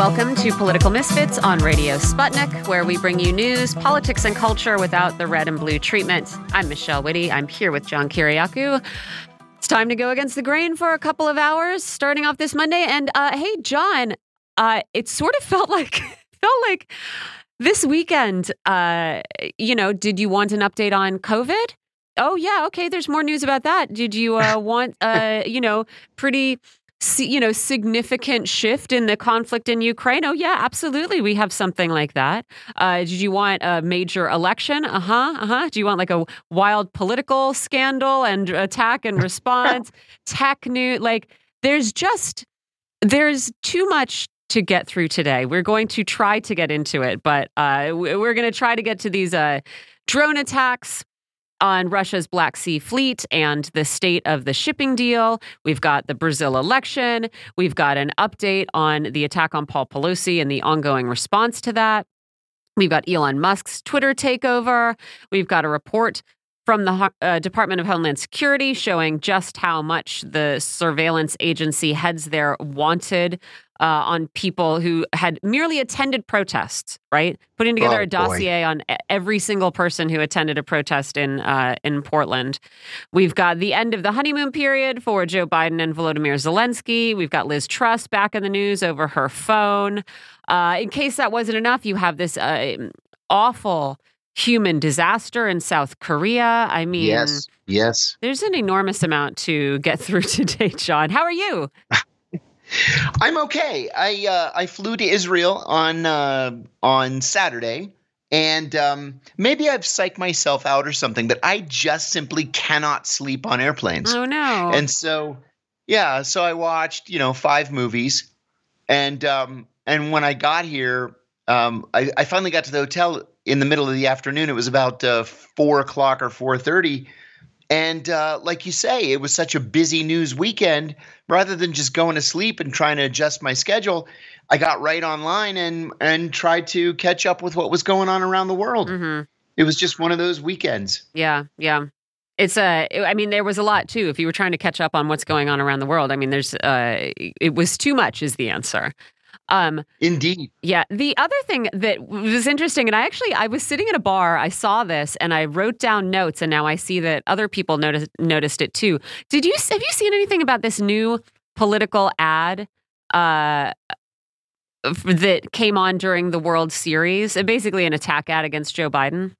Welcome to Political Misfits on Radio Sputnik, where we bring you news, politics, and culture without the red and blue treatment. I'm Michelle Witte. I'm here with John Kiriakou. It's time to go against the grain for a couple of hours, starting off this Monday. And uh, hey, John, uh, it sort of felt like felt like this weekend. Uh, you know, did you want an update on COVID? Oh yeah, okay. There's more news about that. Did you uh, want, uh, you know, pretty you know, significant shift in the conflict in Ukraine? Oh, yeah, absolutely. We have something like that. Uh, did you want a major election? Uh huh. Uh huh. Do you want like a wild political scandal and attack and response? Tech news? Like, there's just, there's too much to get through today. We're going to try to get into it, but uh, we're going to try to get to these uh, drone attacks on Russia's Black Sea Fleet and the state of the shipping deal. We've got the Brazil election. We've got an update on the attack on Paul Pelosi and the ongoing response to that. We've got Elon Musk's Twitter takeover. We've got a report from the uh, Department of Homeland Security showing just how much the surveillance agency heads there wanted uh, on people who had merely attended protests, right? Putting together oh, a dossier boy. on every single person who attended a protest in uh, in Portland. We've got the end of the honeymoon period for Joe Biden and Volodymyr Zelensky. We've got Liz Truss back in the news over her phone. Uh, in case that wasn't enough, you have this uh, awful human disaster in South Korea. I mean, yes, yes. There's an enormous amount to get through today, John. How are you? I'm okay. I uh, I flew to Israel on uh, on Saturday, and um, maybe I've psyched myself out or something, but I just simply cannot sleep on airplanes. Oh no! And so, yeah, so I watched you know five movies, and um, and when I got here, um, I, I finally got to the hotel in the middle of the afternoon. It was about uh, four o'clock or four thirty and uh, like you say, it was such a busy news weekend. Rather than just going to sleep and trying to adjust my schedule, I got right online and and tried to catch up with what was going on around the world. Mm-hmm. It was just one of those weekends. Yeah, yeah. It's a. I mean, there was a lot too. If you were trying to catch up on what's going on around the world, I mean, there's. Uh, it was too much, is the answer. Um, Indeed. Yeah. The other thing that was interesting, and I actually I was sitting at a bar, I saw this, and I wrote down notes, and now I see that other people noticed noticed it too. Did you have you seen anything about this new political ad? Uh, that came on during the World Series, basically an attack ad against Joe Biden?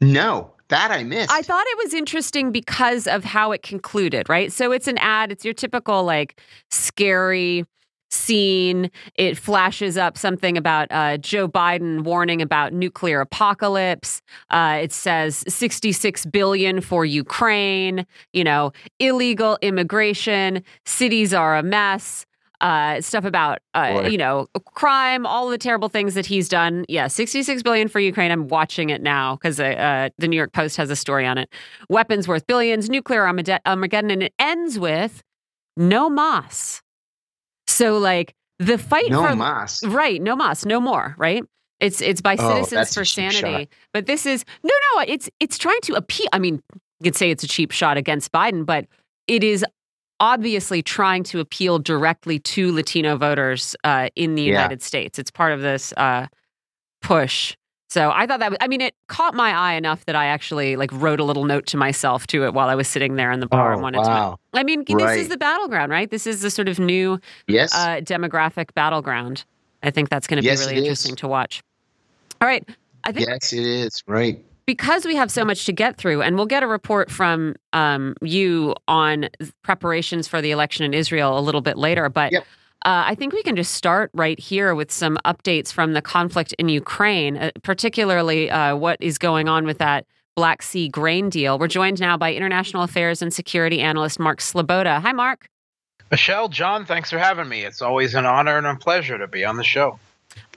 No, that I missed. I thought it was interesting because of how it concluded, right? So it's an ad, it's your typical like scary scene. It flashes up something about uh, Joe Biden warning about nuclear apocalypse. Uh, it says 66 billion for Ukraine. You know, illegal immigration. Cities are a mess. Uh, stuff about uh, you know crime, all the terrible things that he's done. Yeah, 66 billion for Ukraine. I'm watching it now because uh, uh, the New York Post has a story on it. Weapons worth billions, nuclear Armageddon, and it ends with no Mas. So like the fight no for mas. right, no mas, no more, right? It's it's by oh, Citizens for Sanity. Shot. But this is no no, it's it's trying to appeal I mean, you could say it's a cheap shot against Biden, but it is obviously trying to appeal directly to Latino voters uh, in the yeah. United States. It's part of this uh, push so I thought that was, I mean, it caught my eye enough that I actually like wrote a little note to myself to it while I was sitting there in the bar oh, and wanted wow. to. I mean, right. this is the battleground, right? This is the sort of new yes. uh, demographic battleground. I think that's going to yes, be really interesting is. to watch. All right. I think yes, it is. Right. Because we have so much to get through, and we'll get a report from um, you on preparations for the election in Israel a little bit later. But yep. Uh, I think we can just start right here with some updates from the conflict in Ukraine, uh, particularly uh, what is going on with that Black Sea grain deal. We're joined now by international affairs and security analyst Mark Sleboda. Hi, Mark. Michelle, John, thanks for having me. It's always an honor and a pleasure to be on the show.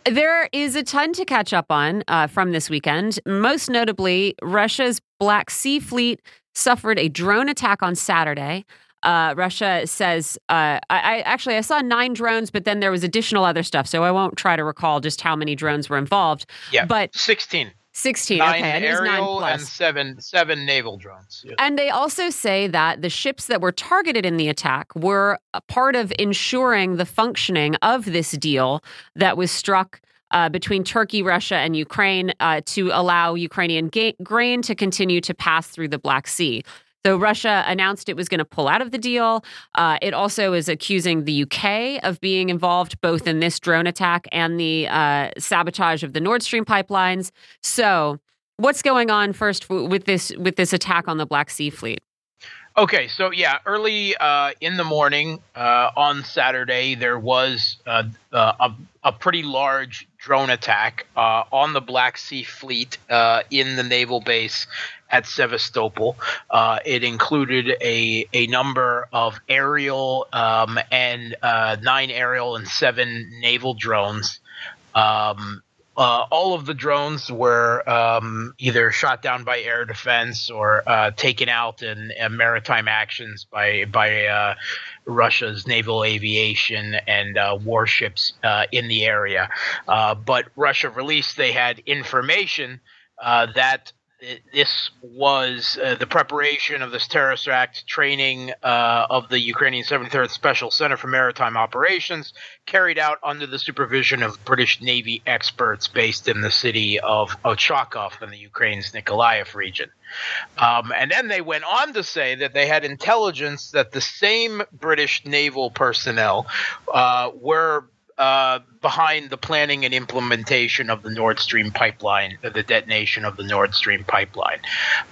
There is a ton to catch up on uh, from this weekend. Most notably, Russia's Black Sea Fleet suffered a drone attack on Saturday. Uh, Russia says, uh, I, I, actually I saw nine drones, but then there was additional other stuff, so I won't try to recall just how many drones were involved. Yeah, but 16. 16. Nine okay, and nine aerial plus. and seven seven naval drones. Yeah. And they also say that the ships that were targeted in the attack were a part of ensuring the functioning of this deal that was struck uh, between Turkey, Russia, and Ukraine uh, to allow Ukrainian ga- grain to continue to pass through the Black Sea. So Russia announced it was going to pull out of the deal. Uh, it also is accusing the UK of being involved both in this drone attack and the uh, sabotage of the Nord Stream pipelines. So, what's going on first with this with this attack on the Black Sea Fleet? Okay, so yeah, early uh, in the morning uh, on Saturday, there was uh, uh, a, a pretty large drone attack uh, on the Black Sea Fleet in the naval base at Sevastopol. Uh, it included a, a number of aerial um, and uh, nine aerial and seven naval drones. Um, uh, all of the drones were um, either shot down by air defense or uh, taken out in, uh, maritime actions by by uh, Russia's naval aviation and uh, warships uh, in the area. Uh, but Russia released they had information uh, that th- this was uh, the preparation of this terrorist act training uh, of the Ukrainian 73rd Special Center for Maritime Operations carried out under the supervision of British Navy experts based in the city of Ochakov in the Ukraine's Nikolaev region. Um, and then they went on to say that they had intelligence that the same British naval personnel uh, were uh, behind the planning and implementation of the Nord Stream pipeline, uh, the detonation of the Nord Stream pipeline.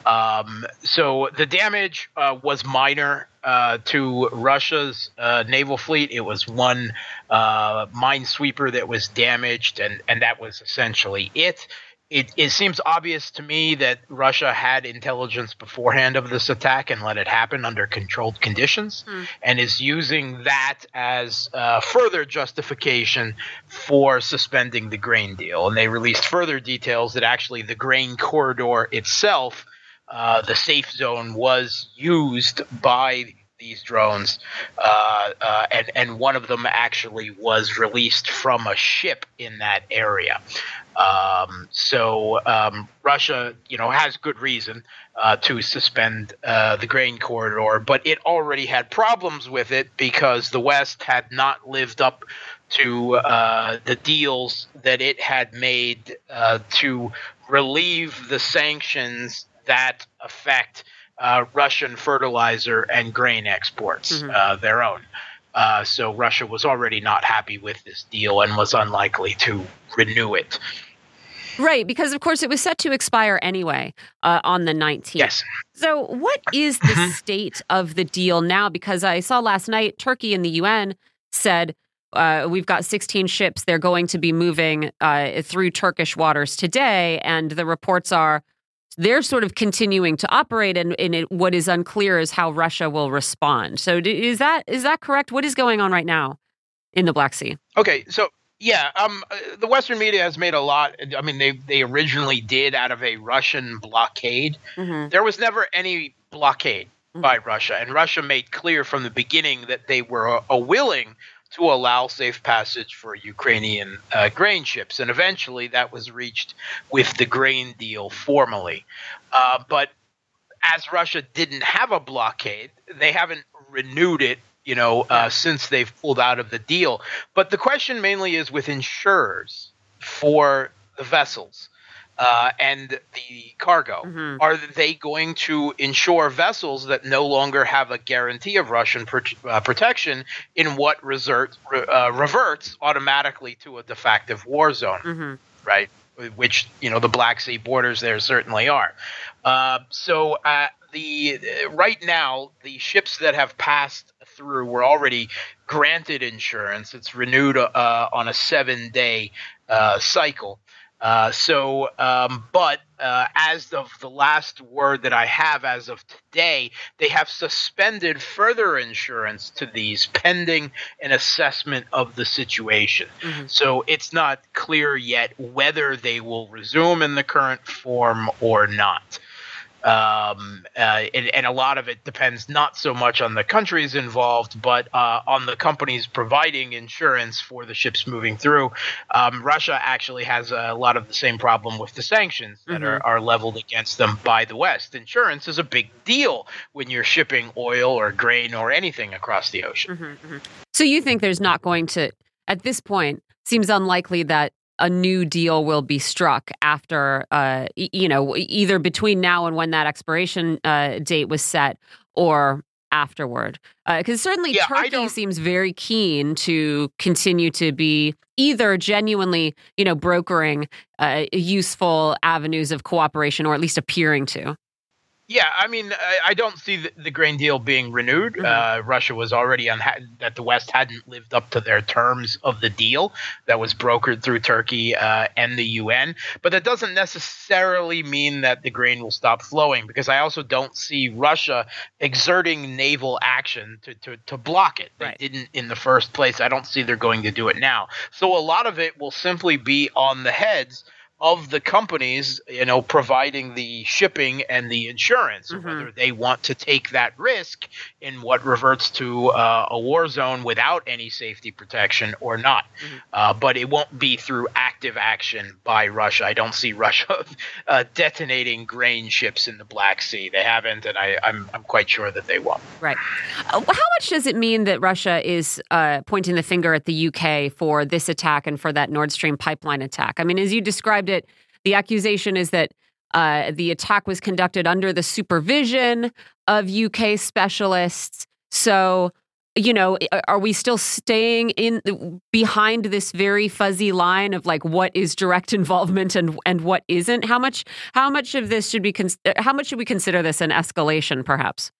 Um, so the damage uh, was minor uh, to Russia's uh, naval fleet. It was one minesweeper that was damaged, and, and that was essentially it it, it seems obvious to me that Russia had intelligence beforehand of this attack and let it happen under controlled conditions, Hmm. and is using that as uh, further justification for suspending the grain deal. And they released further details that actually the grain corridor itself, uh, the safe zone, was used by these drones, uh, uh, and and one of them actually was released from a ship in that area. Um, so um, Russia, you know, has good reason uh, to suspend uh, the grain corridor, but it already had problems with it because the West had not lived up to uh, the deals that it had made uh, to relieve the sanctions that affect uh, Russian fertilizer and grain exports, Mhm. uh, their own. Uh, so Russia was already not happy with this deal and was unlikely to renew it. Right, because of course it was set to expire anyway uh, on the 19th. Yes. So, what is the Mhm. state of the deal now? Because I saw last night Turkey and the UN said uh, we've got 16 ships. They're going to be moving uh, through Turkish waters today, and the reports are they're sort of continuing to operate, and, and it, what is unclear is how Russia will respond. So, d- is that is that correct? What is going on right now in the Black Sea? Okay, so yeah, um, uh, the Western media has made a lot. I mean, they they originally did out of a Russian blockade. Mm-hmm. There was never any blockade by Russia, and Russia made clear from the beginning that they were uh, willing to allow safe passage for Ukrainian uh, grain ships, and eventually that was reached with the grain deal formally. Uh, but as Russia didn't have a blockade, they haven't renewed it. You know, uh, since they've pulled out of the deal. But the question mainly is with insurers for the vessels uh, and the cargo. Mhm. Are they going to insure vessels that no longer have a guarantee of Russian pr- uh, protection in what resert, re- uh, reverts automatically to a de facto war zone? Mm-hmm. right? Which you know the Black Sea borders there certainly are. Uh, so uh, the uh, right now the ships that have passed through were already granted insurance. It's renewed uh, on a seven day uh, cycle. Uh, so, um, but uh, as of the last word that I have, as of today, they have suspended further insurance to these pending an assessment of the situation. Mhm. So it's not clear yet whether they will resume in the current form or not. Um, uh, and, and, a lot of it depends not so much on the countries involved, but uh, on the companies providing insurance for the ships moving through. Um, Russia actually has a lot of the same problem with the sanctions that mm-hmm. are, are leveled against them by the West. Insurance is a big deal when you're shipping oil or grain or anything across the ocean. Mm-hmm, mm-hmm. So you think there's not going to, at this point, seems unlikely that a new deal will be struck after, uh, you know, either between now and when that expiration uh, date was set or afterward. Because uh, certainly yeah, Turkey seems very keen to continue to be either genuinely, you know, brokering uh, useful avenues of cooperation or at least appearing to. Yeah, I mean, I, I don't see the, the, grain deal being renewed. Mm-hmm. Uh, Russia was already on ha- that the West hadn't lived up to their terms of the deal that was brokered through Turkey uh, and the UN. But that doesn't necessarily mean that the grain will stop flowing because I also don't see Russia exerting naval action to, to, to block it. They right. didn't in the first place. I don't see they're going to do it now. So a lot of it will simply be on the heads of the companies, you know, providing the shipping and the insurance, mm-hmm. whether they want to take that risk in what reverts to uh, a war zone without any safety protection or not. Mm-hmm. Uh, but it won't be through active action by Russia. I don't see Russia uh, detonating grain ships in the Black Sea. They haven't, and I, am I'm, I'm quite sure that they won't. Right. Uh, how much does it mean that Russia is uh, pointing the finger at the UK for this attack and for that Nord Stream pipeline attack? I mean, as you described described it. The accusation is that uh, the attack was conducted under the supervision of UK specialists. So, you know, are we still staying in behind this very fuzzy line of like what is direct involvement and and what isn't? How much how much of this should be how much should we consider this an escalation, perhaps?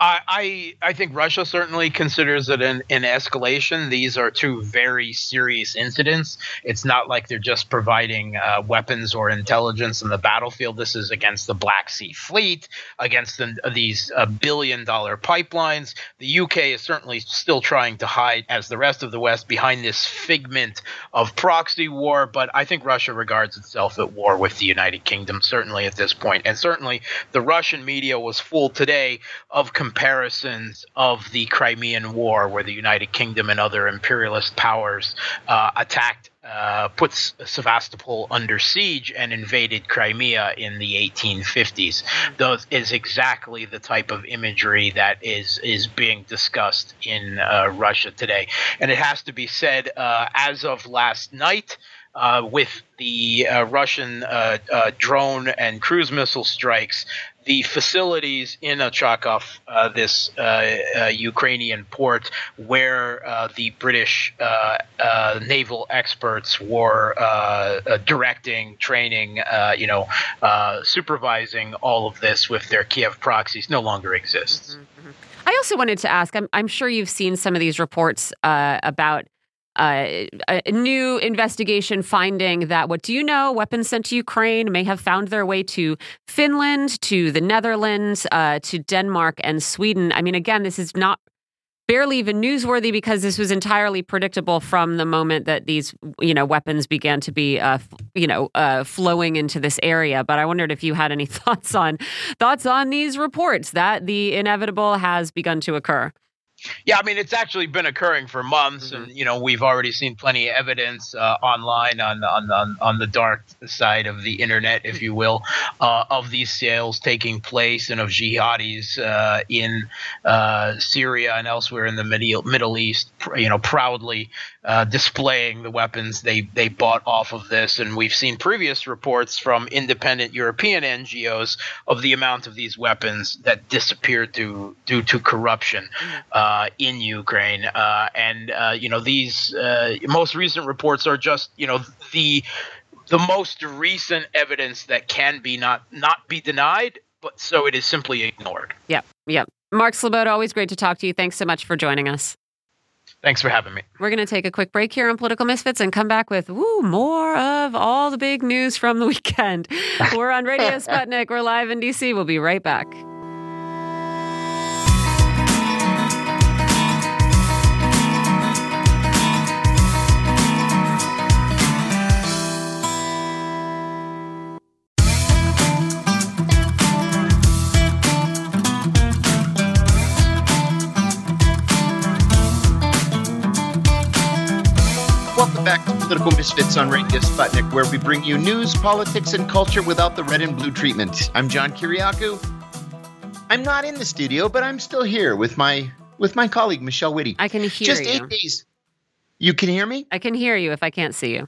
I, I think Russia certainly considers it an, an escalation. These are two very serious incidents. It's not like they're just providing uh, weapons or intelligence in the battlefield. This is against the Black Sea Fleet, against the, these uh, billion dollar pipelines. The UK is certainly still trying to hide, as the rest of the West, behind this figment of proxy war. But I think Russia regards itself at war with the United Kingdom, certainly at this point. And certainly the Russian media was full today of comparisons of the Crimean War, where the United Kingdom and other imperialist powers uh, attacked, uh, put Sevastopol under siege and invaded Crimea in the 1850s. Those is exactly the type of imagery that is is being discussed in uh, Russia today, and it has to be said uh, as of last night. Uh, with the uh, Russian uh, uh drone and cruise missile strikes, the facilities in Ochakov, uh, this uh, uh, Ukrainian port, where uh, the British uh, naval experts were directing, training, you know, supervising all of this with their Kiev proxies, no longer exists. Mm-hmm, mm-hmm. I also wanted to ask. I'm, I'm, sure you've seen some of these reports about uh, a new investigation finding that what do you know weapons sent to Ukraine may have found their way to Finland, to the Netherlands, uh, to Denmark and Sweden. I mean, again, this is not barely even newsworthy because this was entirely predictable from the moment that these you know weapons began to be uh, you know uh, flowing into this area. But I wondered if you had any thoughts on thoughts on these reports that the inevitable has begun to occur. Yeah, I mean it's actually been occurring for months, mm-hmm. and you know we've already seen plenty of evidence uh, online on, on on on the dark side of the internet, if you will, uh, of these sales taking place and of jihadis uh, in uh, Syria and elsewhere in the Middle Middle East, you know, proudly uh, displaying the weapons they they bought off of this, and we've seen previous reports from independent European NGOs of the amount of these weapons that disappeared due due to corruption. Mm-hmm uh, in Ukraine. Uh, and uh, you know these uh, most recent reports are just you know the the most recent evidence that can be not not be denied, but so it is simply ignored. Yep, yep. Mark Sleboda, always great to talk to you. Thanks so much for joining us. Thanks for having me. We're going to take a quick break here on Political Misfits and come back with woo, more of all the big news from the weekend. We're on Radio Sputnik. We're live in DC. We'll be right back. Welcome back to Political Misfits on Radio Sputnik, where we bring you news, politics, and culture without the red and blue treatment. I'm John Kiriakou. I'm not in the studio, but I'm still here with my with my colleague Michelle Witte. I can hear Just you. eight days. You can hear me? I can hear you if I can't see you.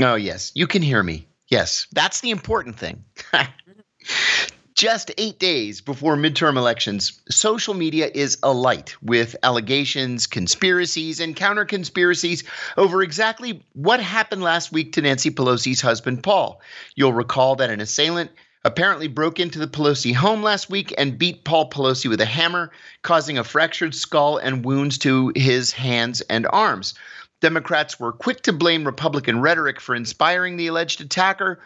Oh yes, you can hear me. Yes, that's the important thing. Just eight days before midterm elections, social media is alight with allegations, conspiracies, and counter conspiracies over exactly what happened last week to Nancy Pelosi's husband, Paul. You'll recall that an assailant apparently broke into the Pelosi home last week and beat Paul Pelosi with a hammer, causing a fractured skull and wounds to his hands and arms. Democrats were quick to blame Republican rhetoric for inspiring the alleged attacker,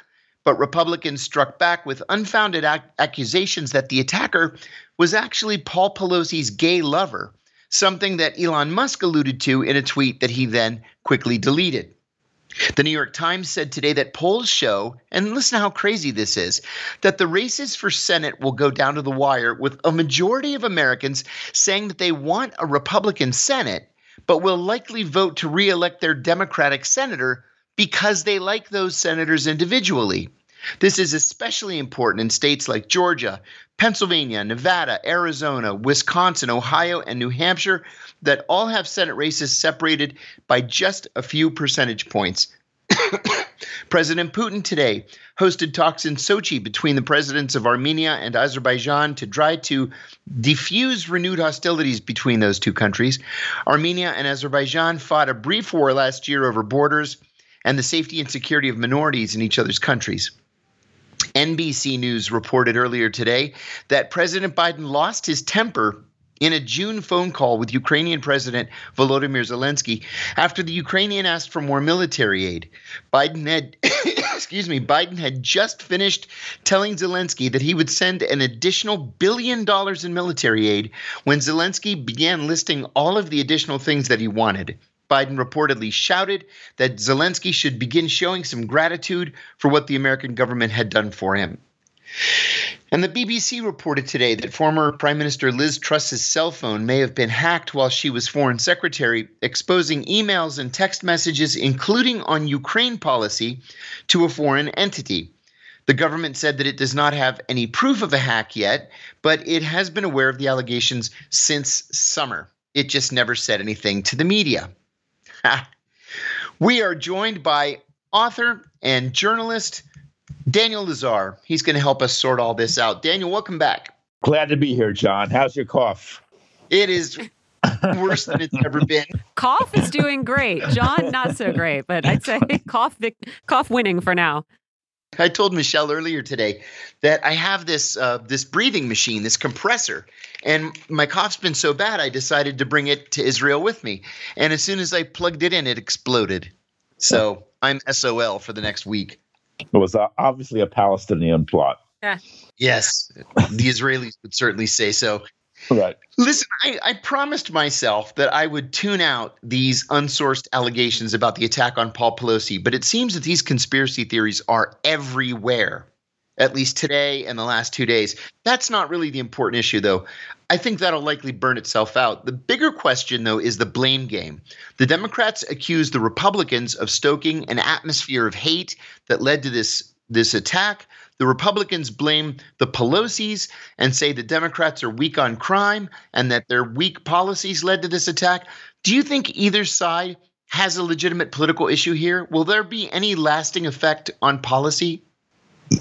but Republicans struck back with unfounded ac- accusations that the attacker was actually Paul Pelosi's gay lover, something that Elon Musk alluded to in a tweet that he then quickly deleted. The New York Times said today that polls show, and listen to how crazy this is, that the races for Senate will go down to the wire with a majority of Americans saying that they want a Republican Senate, but will likely vote to reelect their Democratic senator because they like those senators individually. This is especially important in states like Georgia, Pennsylvania, Nevada, Arizona, Wisconsin, Ohio, and New Hampshire that all have Senate races separated by just a few percentage points. President Putin today hosted talks in Sochi between the presidents of Armenia and Azerbaijan to try to defuse renewed hostilities between those two countries. Armenia and Azerbaijan fought a brief war last year over borders and the safety and security of minorities in each other's countries. NBC News reported earlier today that President Biden lost his temper in a June phone call with Ukrainian President Volodymyr Zelensky after the Ukrainian asked for more military aid. Biden had excuse me, Biden had just finished telling Zelensky that he would send an additional billion dollars in military aid when Zelensky began listing all of the additional things that he wanted. Biden reportedly shouted that Zelensky should begin showing some gratitude for what the American government had done for him. And the BBC reported today that former Prime Minister Liz Truss's cell phone may have been hacked while she was foreign secretary, exposing emails and text messages, including on Ukraine policy, to a foreign entity. The government said that it does not have any proof of a hack yet, but it has been aware of the allegations since summer. It just never said anything to the media. we are joined by author and journalist Daniel Lazare. He's going to help us sort all this out. Daniel, welcome back. Glad to be here, John. How's your cough? It is worse than it's ever been. Cough is doing great. John, not so great, but I'd say cough vic- cough winning for now. I told Michelle earlier today that I have this uh, this breathing machine, this compressor, and my cough's been so bad I decided to bring it to Israel with me. And as soon as I plugged it in, it exploded. So I'm SOL for the next week. It was uh, obviously a Palestinian plot. Yeah. Yes, the Israelis would certainly say so. Right. Listen, I, I, promised myself that I would tune out these unsourced allegations about the attack on Paul Pelosi, but it seems that these conspiracy theories are everywhere, at least today and the last two days. That's not really the important issue, though. I think that'll likely burn itself out. The bigger question, though, is the blame game. The Democrats accuse the Republicans of stoking an atmosphere of hate that led to this this attack. The Republicans blame the Pelosi's and say the Democrats are weak on crime and that their weak policies led to this attack. Do you think either side has a legitimate political issue here? Will there be any lasting effect on policy?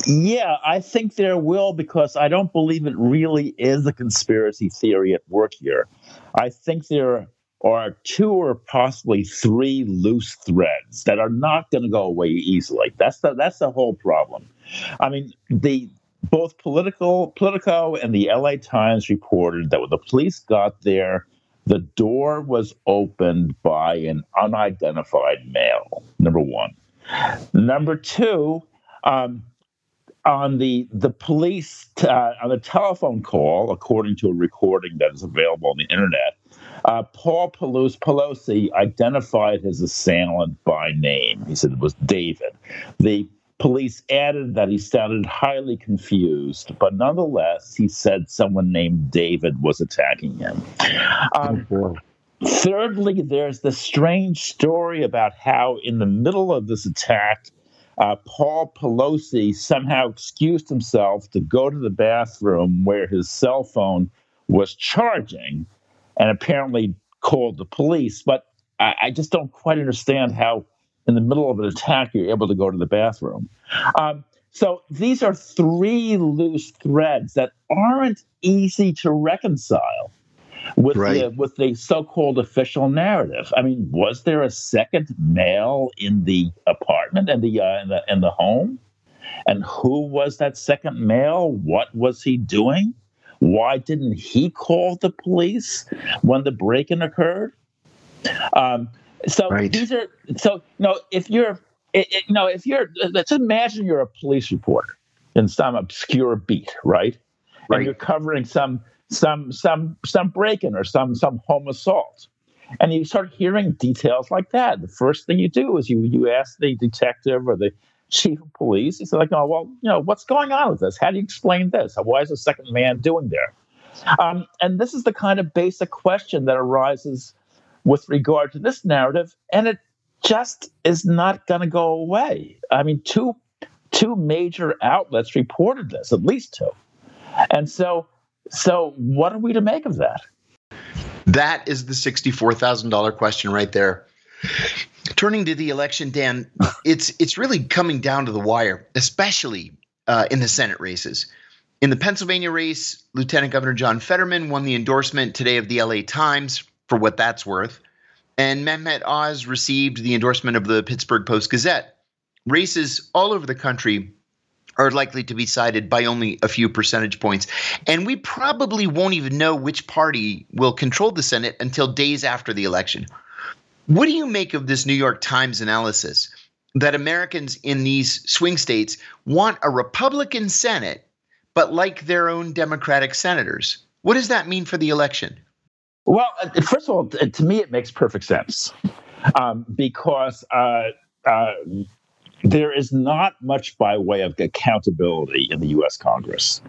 Yeah, I think there will because I don't believe it really is a conspiracy theory at work here. I think there are two or possibly three loose threads that are not going to go away easily. That's the that's the whole problem. I mean, the both political Politico and the LA Times reported that when the police got there, the door was opened by an unidentified male. Number one. Number two, um, on the the police uh, on the telephone call, according to a recording that is available on the internet, uh, Paul Pelosi, Pelosi identified his assailant by name. He said it was David. The police added that he sounded highly confused, but nonetheless, he said someone named David was attacking him. Um, thirdly, there's the strange story about how, in the middle of this attack, uh, Paul Pelosi somehow excused himself to go to the bathroom where his cell phone was charging and apparently called the police. But I, I just don't quite understand how, in the middle of an attack, you're able to go to the bathroom. Um, so these are three loose threads that aren't easy to reconcile with right. the with the so-called official narrative. I mean, was there a second male in the apartment and the uh, in the in the home? And who was that second male? What was he doing? Why didn't he call the police when the break-in occurred? Um, so right. these are so you know if you're it, it, you know if you're let's imagine you're a police reporter in some obscure beat, right? right. And you're covering some some some some break-in or some some home assault and you start hearing details like that the first thing you do is you you ask the detective or the chief of police say like oh well you know what's going on with this how do you explain this why is the second man doing there um, and this is the kind of basic question that arises with regard to this narrative and it just is not going to go away i mean two two major outlets reported this at least two and so so, what are we to make of that? That is the $64,000 question right there. Turning to the election, Dan, it's it's really coming down to the wire, especially uh, in the Senate races. In the Pennsylvania race, Lieutenant Governor John Fetterman won the endorsement today of the LA Times for what that's worth, and Mehmet Oz received the endorsement of the Pittsburgh Post Gazette. Races all over the country are likely to be cited by only a few percentage points. And we probably won't even know which party will control the Senate until days after the election. What do you make of this New York Times analysis that Americans in these swing states want a Republican Senate, but like their own Democratic senators? What does that mean for the election? Well, uh, first of all, to me, it makes perfect sense um, because uh, uh, there is not much by way of accountability in the U.S. Congress.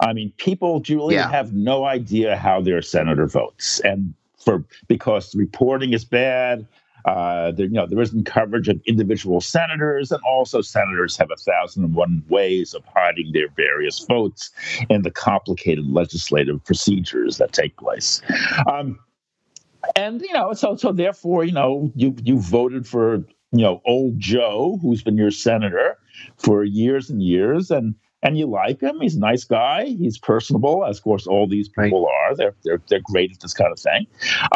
I mean, people generally yeah. have no idea how their senator votes, and for because reporting is bad. Uh, there, you know, there isn't coverage of individual senators, and also senators have a thousand and one ways of hiding their various votes in the complicated legislative procedures that take place. Um, and you know, so so therefore, you know, you you voted for you know, old Joe, who's been your senator for years and years, and and you like him. He's a nice guy. He's personable, as of course all these people right. are. They're they're they're great at this kind of thing,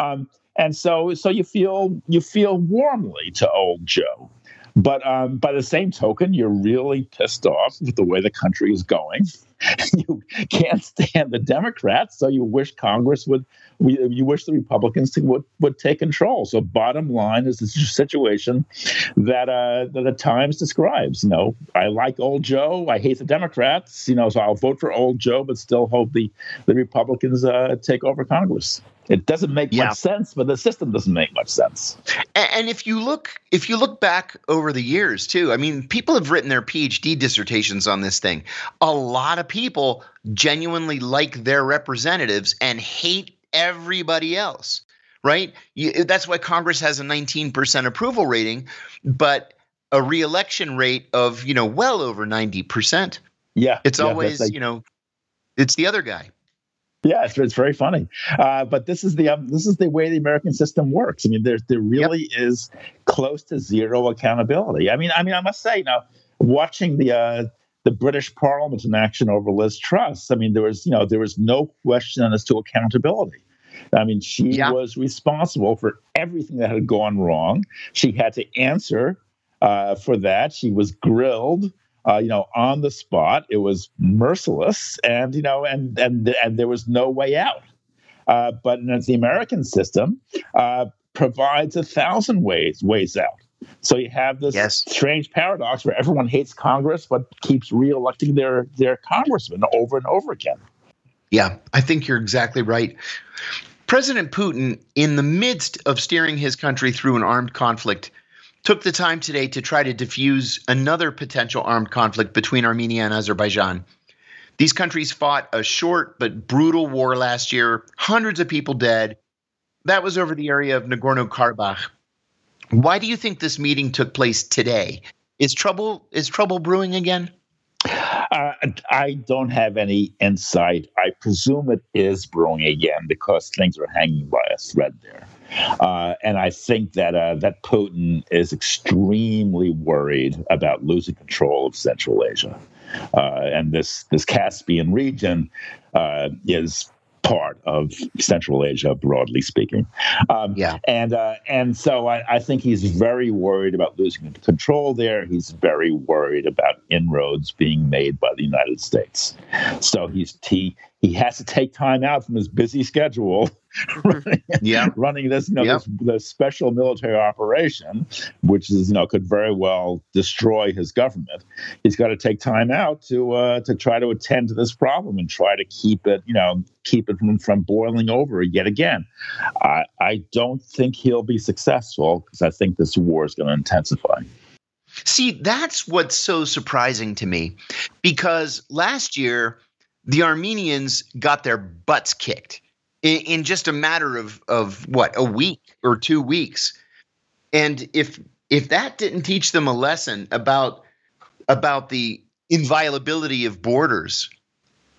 um, and so so you feel you feel warmly to old Joe. But um, by the same token, you're really pissed off with the way the country is going. you can't stand the Democrats, so you wish Congress would you wish the Republicans to, would, would take control. So, bottom line is the situation that uh, that the Times describes. You know, I like old Joe. I hate the Democrats. You know, so I'll vote for old Joe, but still hope the the Republicans uh, take over Congress. It doesn't make yeah. much sense, but the system doesn't make much sense. And, and if you look, if you look back over the years too, I mean, people have written their PhD dissertations on this thing. A lot of people genuinely like their representatives and hate everybody else, right? You, that's why Congress has a 19% approval rating, but a reelection rate of, you know, well over 90%. Yeah. It's yeah, always, like, you know, it's the other guy. Yeah, it's, it's very funny, uh, but this is the um, this is the way the American system works. I mean, there there really yep. is close to zero accountability. I mean, I mean, I must say, you know, watching the uh, the British Parliament in action over Liz Truss, I mean, there was you know there was no question as to accountability. I mean, she yeah. was responsible for everything that had gone wrong. She had to answer uh, for that. She was grilled. Uh, you know, on the spot, it was merciless, and you know, and and and there was no way out. Uh, but the American system uh, provides a thousand ways ways out. So you have this yes. strange paradox where everyone hates Congress but keeps reelecting their their congressman over and over again. Yeah, I think you're exactly right. President Putin, in the midst of steering his country through an armed conflict, took the time today to try to diffuse another potential armed conflict between Armenia and Azerbaijan. These countries fought a short but brutal war last year, hundreds of people dead, that was over the area of Nagorno Karabakh. Why do you think this meeting took place today? Is trouble is trouble brewing again? Uh, I don't have any insight. I presume it is brewing again because things are hanging by a thread there, uh, and I think that uh, that Putin is extremely worried about losing control of Central Asia, uh, and this this Caspian region uh, is part of Central Asia, broadly speaking. Um, yeah. And uh, and so I, I, think he's very worried about losing control there. He's very worried about inroads being made by the United States. So he's he he has to take time out from his busy schedule running, yeah. running this, you know, yep. this, this, special military operation, which is, you know, could very well destroy his government. He's got to take time out to uh, to try to attend to this problem and try to keep it, you know, keep it from, from boiling over yet again. I, I don't think he'll be successful because I think this war is going to intensify. See, that's what's so surprising to me because last year the Armenians got their butts kicked in, in just a matter of of what a week or two weeks. And if if that didn't teach them a lesson about about the inviolability of borders,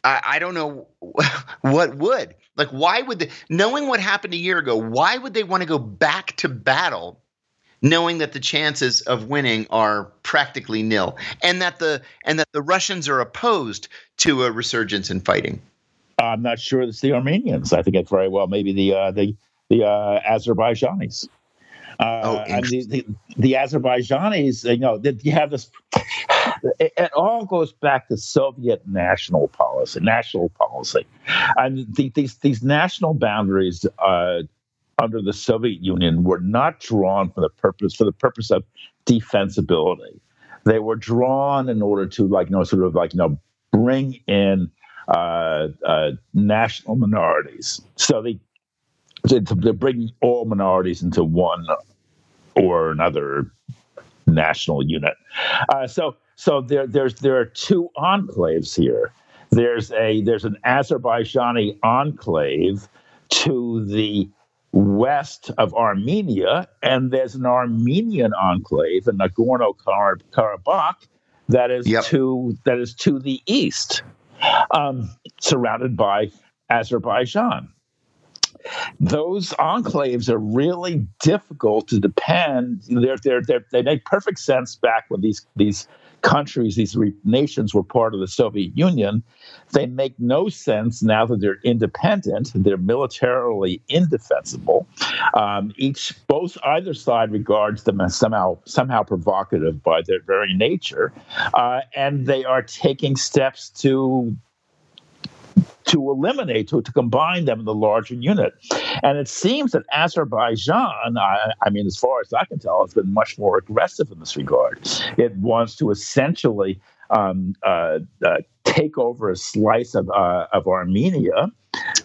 I, I don't know what would. Like, why would they, knowing what happened a year ago, why would they want to go back to battle knowing that the chances of winning are practically nil and that the and that the Russians are opposed to a resurgence in fighting. I'm not sure it's the Armenians. I think it's very well maybe the uh, the the uh, Azerbaijanis. Uh, oh, and the, the, the Azerbaijanis, you know, that you have this. It, it, all goes back to Soviet national policy, national policy, and the, these these national boundaries uh, under the Soviet Union were not drawn for the purpose for the purpose of defensibility. They were drawn in order to like you know sort of like you know bring in uh, uh, national minorities. So they they bring all minorities into one or another national unit. Uh, so so there there's there are two enclaves here. There's a there's an Azerbaijani enclave to the west of Armenia, and there's an Armenian enclave in Nagorno Karabakh that is yep. to that is to the east, um, surrounded by Azerbaijan. Those enclaves are really difficult to depend. They're, they're, they're, they make perfect sense back when these these countries, these re- nations were part of the Soviet Union, they make no sense now that they're independent. They're militarily indefensible. Um, each, both either side regards them as somehow somehow provocative by their very nature, uh, and they are taking steps to to eliminate, to, to combine them in the larger unit. And it seems that Azerbaijan, I, I, mean, as far as I can tell, has been much more aggressive in this regard. It wants to essentially um, uh, uh, take over a slice of, uh, of Armenia.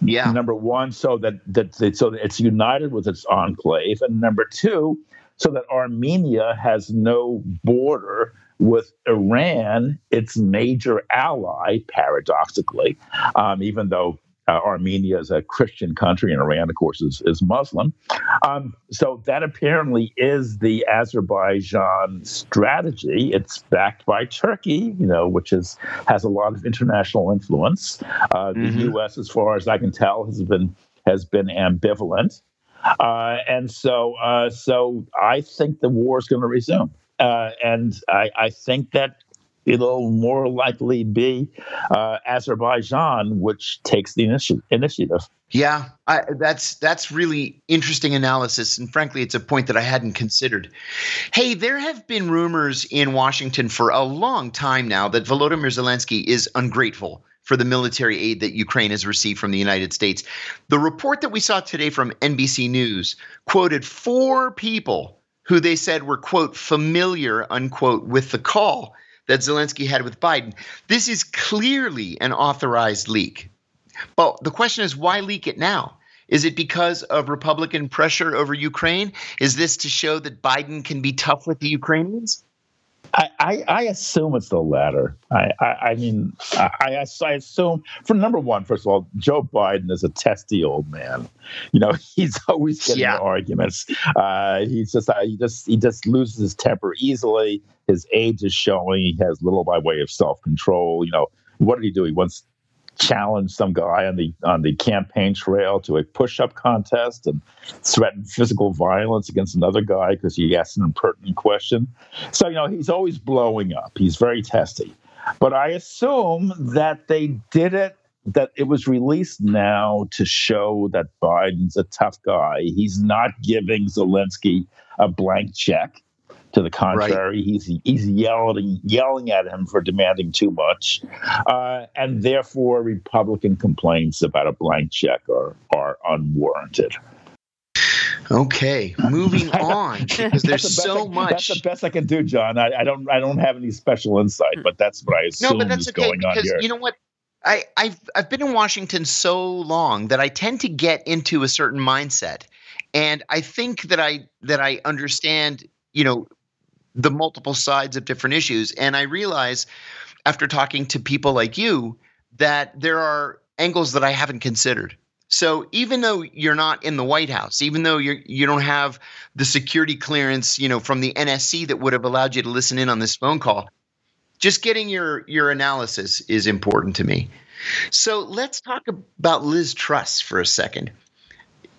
Yeah. Number one, so that, that, that so that it's united with its enclave, and number two, so that Armenia has no border with Iran, its major ally, paradoxically, um, even though uh, Armenia is a Christian country and Iran, of course, is, is Muslim. Um, so that apparently is the Azerbaijan strategy. It's backed by Turkey, you know, which is has a lot of international influence. Uh, the mm-hmm. U.S., as far as I can tell, has been has been ambivalent. Uh, and so, uh, so I think the war is going to resume. Uh, and I, I, think that it'll more likely be uh, Azerbaijan which takes the initi- initiative. Yeah, I, that's that's really interesting analysis, and frankly, it's a point that I hadn't considered. Hey, there have been rumors in Washington for a long time now that Volodymyr Zelensky is ungrateful for the military aid that Ukraine has received from the United States. The report that we saw today from NBC News quoted four people who they said were, quote, familiar, unquote, with the call that Zelensky had with Biden. This is clearly an authorized leak. But the question is, why leak it now? Is it because of Republican pressure over Ukraine? Is this to show that Biden can be tough with the Ukrainians? I, I, I, assume it's the latter. I, I, I mean, I, I, assume for number one, first of all, Joe Biden is a testy old man. You know, he's always getting yeah. arguments. Uh, he's just uh, he just he just loses his temper easily. His age is showing. He has little by way of self control. You know, what did he do? He once challenged some guy on the on the campaign trail to a push-up contest and threatened physical violence against another guy because he asked an impertinent question. So you know he's always blowing up. He's very testy. But I assume that they did it that it was released now to show that Biden's a tough guy. He's not giving Zelensky a blank check. To the contrary, right. he's he's yelling yelling at him for demanding too much, uh, and therefore Republican complaints about a blank check are are unwarranted. Okay, moving on because there's the so I, much. That's the best I can do, John. I, I, don't I don't have any special insight, but that's what I assume no, but that's is okay, going on here. You know what? I, I've I've been in Washington so long that I tend to get into a certain mindset, and I think that I that I understand. You know, the multiple sides of different issues. And I realize after talking to people like you that there are angles that I haven't considered. So even though you're not in the White House, even though you you don't have the security clearance, you know, from the NSC that would have allowed you to listen in on this phone call, just getting your your analysis is important to me. So let's talk about Liz Truss for a second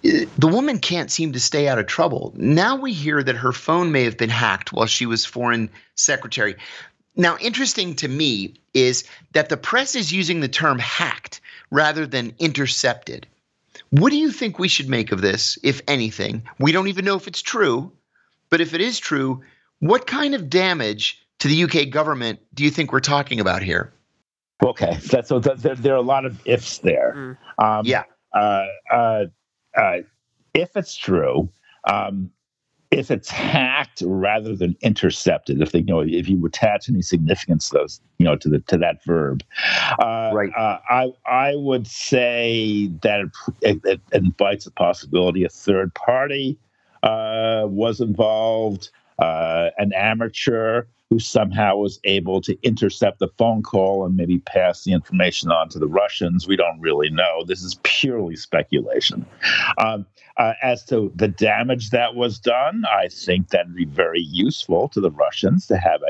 the woman can't seem to stay out of trouble. Now we hear that her phone may have been hacked while she was foreign secretary. Now, interesting to me is that the press is using the term hacked rather than intercepted. What do you think we should make of this, if anything? We don't even know if it's true, but if it is true, what kind of damage to the UK government do you think we're talking about here? Okay, so there, there are a lot of ifs there. Mm. Um, yeah. Uh, uh, uh, if it's true, um, if it's hacked rather than intercepted, if they you know if you attach any significance to those, you know, to the to that verb, uh, right? Uh, I I would say that it, it, invites a possibility a third party uh, was involved, uh, an amateur who somehow was able to intercept the phone call and maybe pass the information on to the Russians. We don't really know. This is purely speculation. Um, uh, as to the damage that was done, I think that'd be very useful to the Russians to have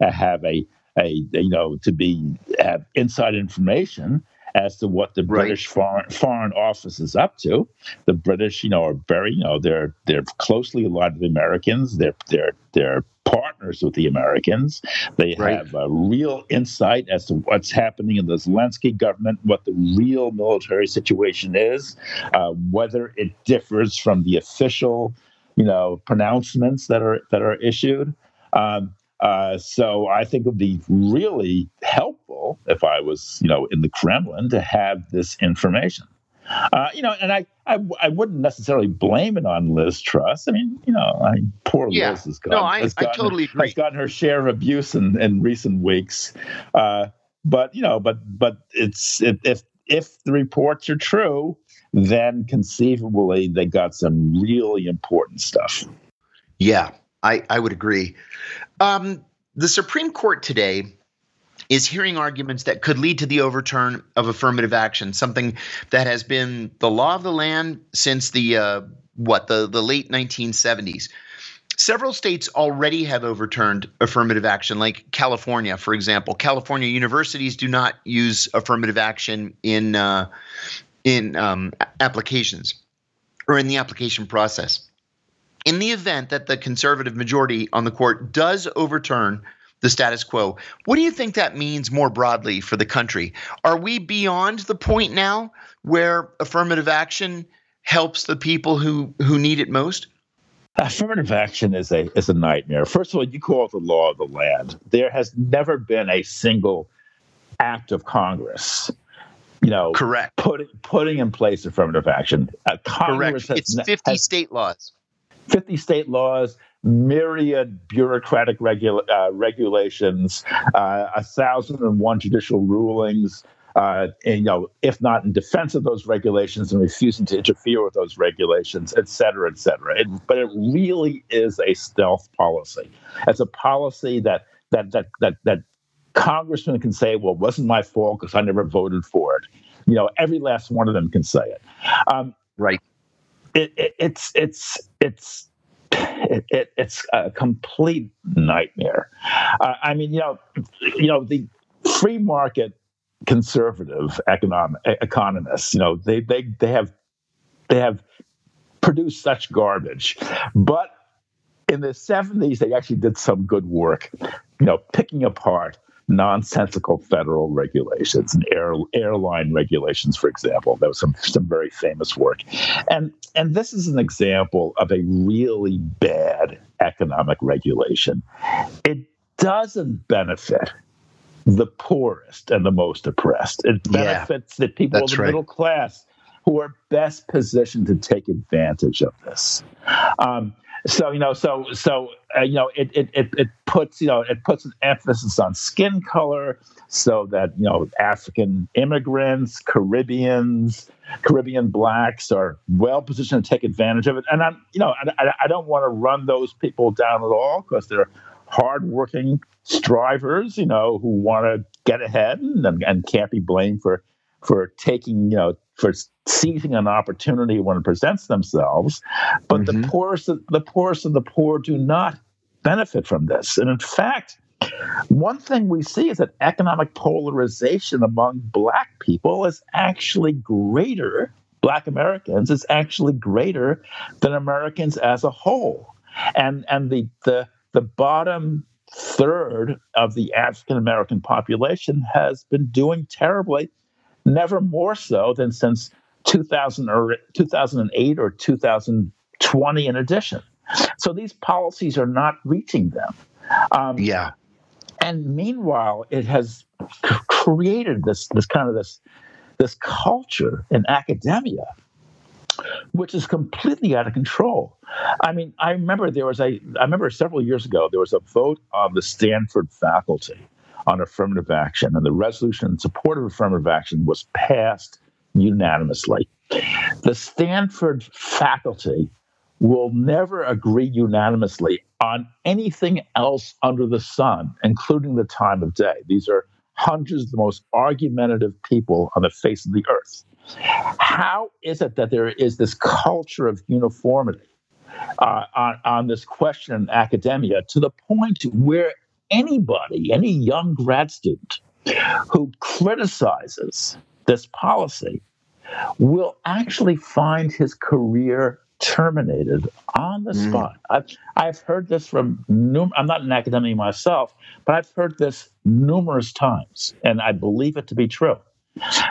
a, have a, a you know to be have inside information as to what the British foreign foreign office is up to. The British, you know, are very, you know, they're they're closely allied with Americans. They're they're they're partners with the Americans. They right. have a real insight as to what's happening in the Zelensky government, what the real military situation is, uh, whether it differs from the official, you know, pronouncements that are that are issued. Um, uh, so I think it would be really helpful if I was, you know, in the Kremlin to have this information. Uh, you know, and I, I, I wouldn't necessarily blame it on Liz Truss. I mean, you know, I, poor yeah. Liz has gotten, no, I, has gotten, I totally agree. has gotten her share of abuse in, in recent weeks. Uh, but you know, but but it's it, if if the reports are true, then conceivably they got some really important stuff. Yeah, I, I would agree. Um, the Supreme Court today is hearing arguments that could lead to the overturn of affirmative action, something that has been the law of the land since the uh, what the the late 1970s. Several states already have overturned affirmative action, like California, for example. California universities do not use affirmative action in uh, in um, applications or in the application process in the event that the conservative majority on the court does overturn the status quo, what do you think that means more broadly for the country? Are we beyond the point now where affirmative action helps the people who, who need it most? Affirmative action is a is a nightmare. First of all, you call it the law of the land. There has never been a single act of Congress you know, correct putting putting in place affirmative action. Uh, Congress correct. Has, it's fifty has, state laws. 50 state laws, myriad bureaucratic uh, regulations, uh, 1,001 judicial rulings. Uh, and, you know, if not in defense of those regulations and refusing to interfere with those regulations, et cetera, et cetera. It, but it really is a stealth policy. It's a policy that that that that that congressmen can say, "Well, it wasn't my fault because I never voted for it." You know, every last one of them can say it. Um, right. It, it, it's it's it's it, it, it's a complete nightmare. Uh, I mean, you know, you know the free market conservative economic economists. You know, they they they have they have produced such garbage, but in the 70s they actually did some good work you know picking apart nonsensical federal regulations and air, airline regulations, for example. That was some, some very famous work. And, and this is an example of a really bad economic regulation. It doesn't benefit the poorest and the most oppressed. It benefits yeah, the people of the right. middle class who are best positioned to take advantage of this. Um, so you know, so so uh, you know, it, it it it puts you know it puts an emphasis on skin color, so that you know African immigrants, Caribbeans, Caribbean blacks are well positioned to take advantage of it. And I'm you know I, I don't want to run those people down at all because they're hardworking strivers, you know, who want to get ahead and, and can't be blamed for for taking you know for seizing an opportunity when it presents themselves. But mm-hmm. the poorest, the poorest of the poor do not benefit from this. And in fact, one thing we see is that economic polarization among black people is actually greater, black Americans is actually greater than Americans as a whole. And and the the the bottom third of the African American population has been doing terribly never more so than since 2000 or 2008 or 2020 in addition. So these policies are not reaching them. Um, yeah. And meanwhile, it has c- created this this kind of this this culture in academia, which is completely out of control. I mean, I remember there was a I remember several years ago there was a vote on the Stanford faculty on affirmative action, and the resolution in support of affirmative action was passed unanimously. The Stanford faculty will never agree unanimously on anything else under the sun, including the time of day. These are hundreds of the most argumentative people on the face of the earth. How is it that there is this culture of uniformity uh, on, on this question in academia to the point where anybody, any young grad student who criticizes this policy will actually find his career terminated on the mm. spot. I've, I've heard this from, num- I'm not an academic myself, but I've heard this numerous times, and I believe it to be true.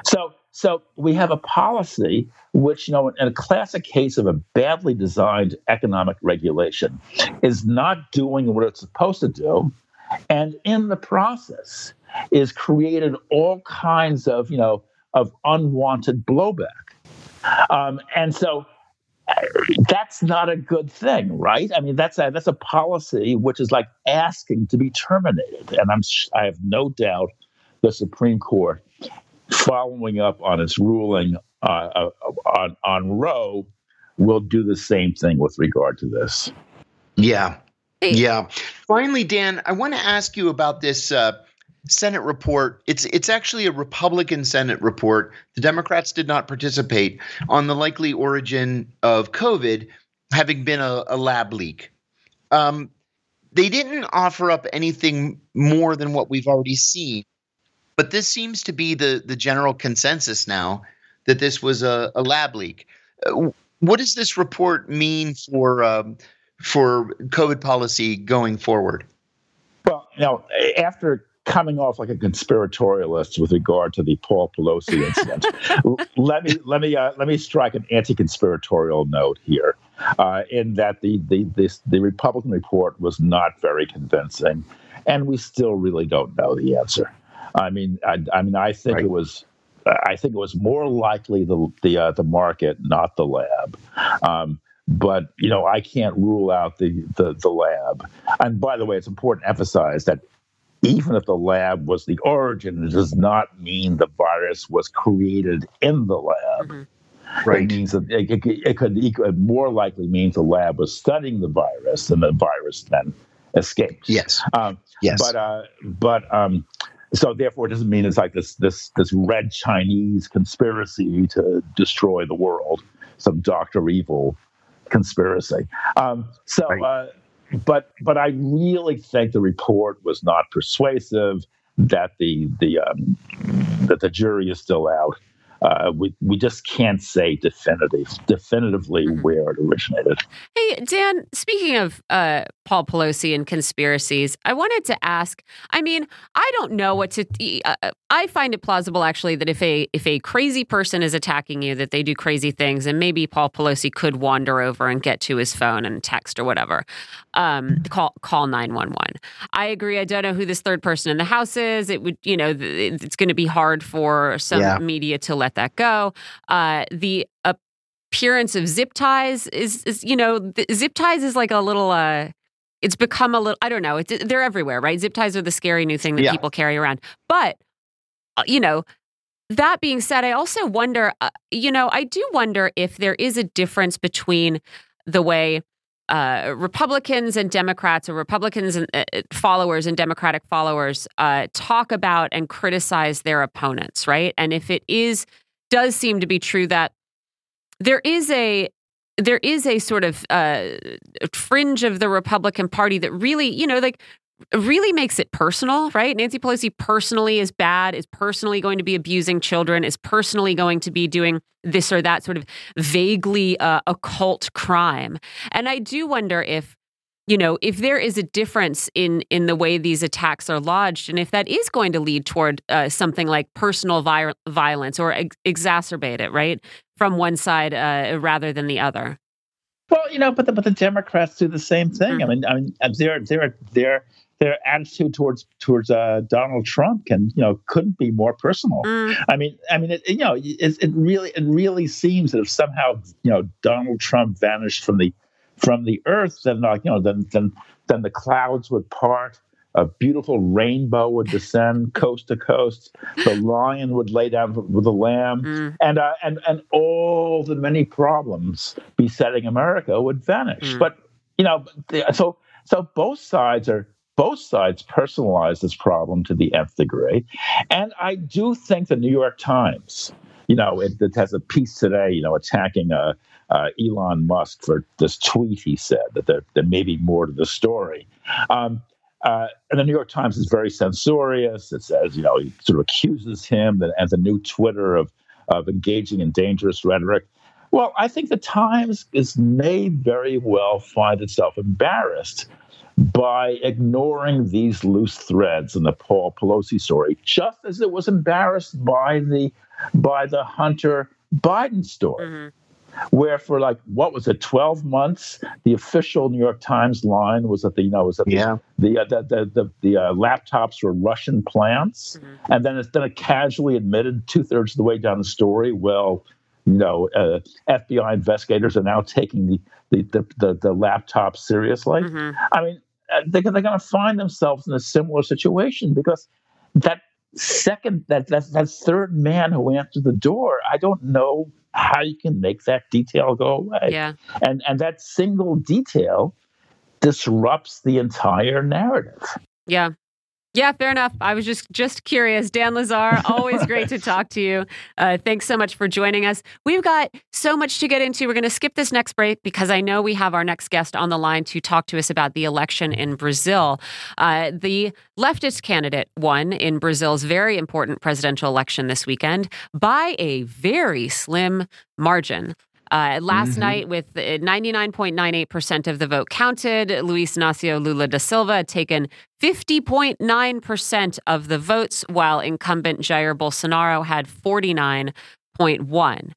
So, so we have a policy which, you know, in a classic case of a badly designed economic regulation, is not doing what it's supposed to do, and in the process is created all kinds of you know of unwanted blowback. Um, and so uh, that's not a good thing right? I mean that's a that's a policy which is like asking to be terminated. And i'm i have no doubt the supreme court following up on its ruling uh, uh on on roe will do the same thing with regard to this. Yeah yeah. Finally, Dan, I want to ask you about this uh, Senate report. It's it's actually a Republican Senate report. The Democrats did not participate on the likely origin of COVID having been a, a lab leak. Um, they didn't offer up anything more than what we've already seen, but this seems to be the the general consensus now that this was a, a lab leak. Uh, what does this report mean for um, for COVID policy going forward? Well, you know, after coming off like a conspiratorialist with regard to the Paul Pelosi incident, let me let me uh, let me strike an anti-conspiratorial note here, uh, in that the the this, the Republican report was not very convincing, and we still really don't know the answer. I mean, I, I mean, I think right. it was. I think it was more likely the the uh, the market, not the lab. Um, but you know I can't rule out the, the the lab. And by the way, it's important to emphasize that even if the lab was the origin, it does not mean the virus was created in the lab. Mm-hmm. Right. It means that it, it, it, could, it, could, more likely means the lab was studying the virus, and the virus then escapes. Yes. Um, yes. But uh, but um, so therefore, it doesn't mean it's like this this this red Chinese conspiracy to destroy the world, some Doctor Evil conspiracy. Um, so, Right. uh, but but I really think the report was not persuasive. That the the um, that the jury is still out. Uh, we we just can't say definitive definitively Mhm. where it originated. Hey, Dan, speaking of uh, Paul Pelosi and conspiracies, I wanted to ask I mean, I don't know what to. Uh, I find it plausible, actually, that if a if a crazy person is attacking you, that they do crazy things, and maybe Paul Pelosi could wander over and get to his phone and text or whatever. Um, call call nine one one. I agree. I don't know who this third person in the house is. It would, you know, th- it's going to be hard for some Yeah. media to let that go. Uh, the appearance of zip ties is, is you know, the, zip ties is like a little. Uh, it's become a little. I don't know. It's they're everywhere, right? Zip ties are the scary new thing that Yeah. people carry around. But uh, you know, that being said, I also wonder. Uh, you know, I do wonder if there is a difference between the way uh, Republicans and Democrats, or Republicans and uh, followers and Democratic followers, uh, talk about and criticize their opponents, right? And if it is does seem to be true that there is a there is a sort of uh, fringe of the Republican Party that really, you know, like really makes it personal, right? Nancy Pelosi personally is bad, is personally going to be abusing children, is personally going to be doing this or that sort of vaguely uh, occult crime. And I do wonder if you know if there is a difference in in the way these attacks are lodged and if that is going to lead toward uh, something like personal vi- violence or ex- exacerbate it right from one side uh, rather than the other Well, you know, but the, but the Democrats do the same thing. I mean, I mean, uh, their their their their attitude towards towards uh, Donald Trump can you know couldn't be more personal. Mm, I mean, I mean, it, you know, it, it really it really seems that if somehow you know Donald Trump vanished from the from the earth, then like you know, then then then the clouds would part. A beautiful rainbow would descend coast to coast. The lion would lay down with the lamb mm, and uh, and and all the many problems besetting America would vanish. Mm. But you know, so so both sides are both sides personalize this problem to the nth degree, and I do think the New York Times, you know, it, it has a piece today, you know, attacking uh, uh, Elon Musk for this tweet he said that there, there may be more to the story. Um, uh, and the New York Times is very censorious. It says, you know, he sort of accuses him that, as a new Twitter of of engaging in dangerous rhetoric. Well, I think the Times is may very well find itself embarrassed by ignoring these loose threads in the Paul Pelosi story, just as it was embarrassed by the by the Hunter Biden story mhm. Where for like what was it 12 months the official new york times line was that the you know was that Yeah. the uh, the the, the, the uh, laptops were russian plants Mhm. and then it's then it casually admitted two-thirds of the way down the story well you know uh, fbi investigators are now taking the the the, the, the laptop seriously Mhm. I mean, uh, they're, they're going to find themselves in a similar situation because that second, that, that that third man who answered the door, I don't know how you can make that detail go away. yeah And and that single detail disrupts the entire narrative. Yeah. Yeah, fair enough. I was just just curious. Dan Lazare, always great to talk to you. Uh, thanks so much for joining us. We've got so much to get into. We're going to skip this next break because I know we have our next guest on the line to talk to us about the election in Brazil. Uh, the leftist candidate won in Brazil's very important presidential election this weekend by a very slim margin. Uh, last Mhm. night, with uh, 99.98% of the vote counted, Luiz Inácio Lula da Silva had taken 50.9% of the votes, while incumbent Jair Bolsonaro had 49.1.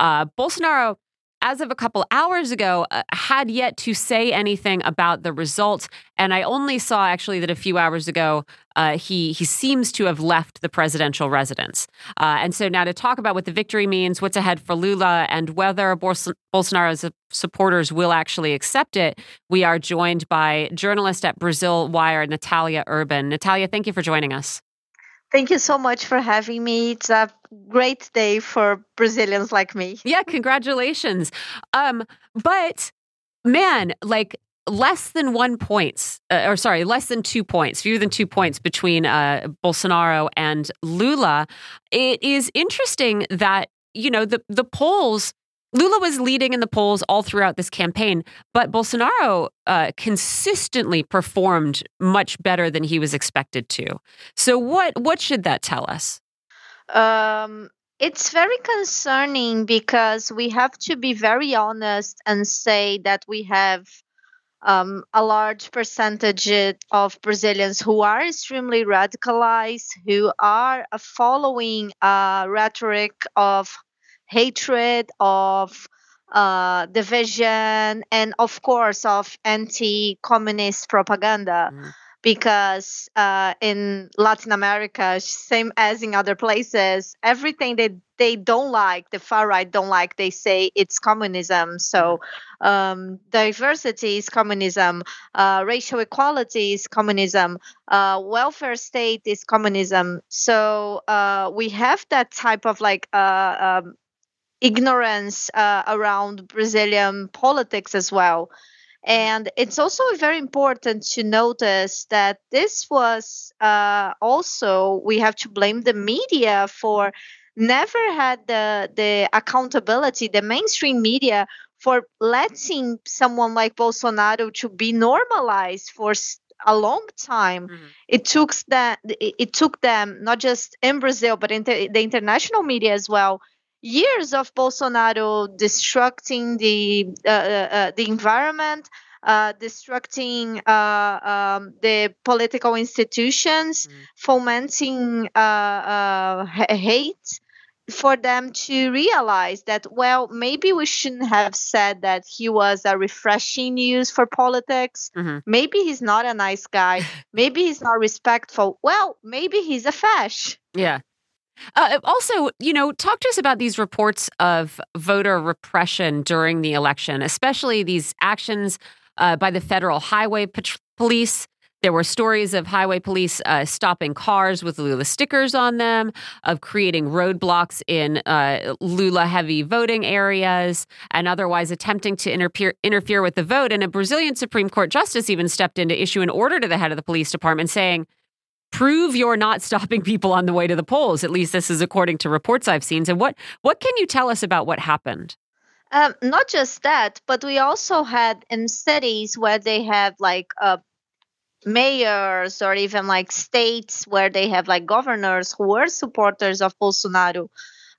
Uh, Bolsonaro, as of a couple hours ago, uh, had yet to say anything about the results, and I only saw actually that a few hours ago uh, he he seems to have left the presidential residence. Uh, and so now to talk about what the victory means, what's ahead for Lula, and whether Bols- Bolsonaro's supporters will actually accept it, we are joined by journalist at Brasil Wire, Nathalia Urban. Nathalia, thank you for joining us. Thank you so much for having me. It's a great day for Brazilians like me. Yeah, congratulations. Um, but man, like less than one points, uh, or sorry, less than two points, fewer than two points between uh, Bolsonaro and Lula. It is interesting that you know the the polls. Lula was leading in the polls all throughout this campaign, but Bolsonaro uh, consistently performed much better than he was expected to. So, what what should that tell us? Um, it's very concerning because we have to be very honest and say that we have um, a large percentage of Brazilians who are extremely radicalized, who are following a rhetoric of hatred, of uh, division, and of course of anti communist propaganda. Mm because uh, in Latin America, same as in other places, everything that they don't like, the far right don't like, they say it's communism. So um, diversity is communism, uh, racial equality is communism, uh, welfare state is communism. So uh, we have that type of like uh, um, ignorance uh, around Brazilian politics as well. And it's also very important to notice that this was uh, also, we have to blame the media for never had the, the accountability, the mainstream media for letting someone like Bolsonaro to be normalized for a long time. Mm-hmm. It took that it took them not just in Brazil but in the, the international media as well years of Bolsonaro destructing the uh, uh, uh, the environment, uh, destructing uh, um, the political institutions, mm. fomenting uh, hate. For them to realize that, well, maybe we shouldn't have said that he was a refreshing news for politics. Mm-hmm. Maybe he's not a nice guy. maybe he's not respectful. Well, maybe he's a fash. Yeah. Uh, also, you know, talk to us about these reports of voter repression during the election, especially these actions uh, by the federal highway pat- police. There were stories of highway police uh, stopping cars with Lula stickers on them, of creating roadblocks in uh, Lula heavy voting areas, and otherwise attempting to interfere, interfere with the vote. And a Brazilian Supreme Court justice even stepped in to issue an order to the head of the police department saying, prove you're not stopping people on the way to the polls. At least this is according to reports I've seen. So what what can you tell us about what happened? Um, not just that, but we also had in cities where they have like uh, mayors or even like states where they have like governors who were supporters of Bolsonaro.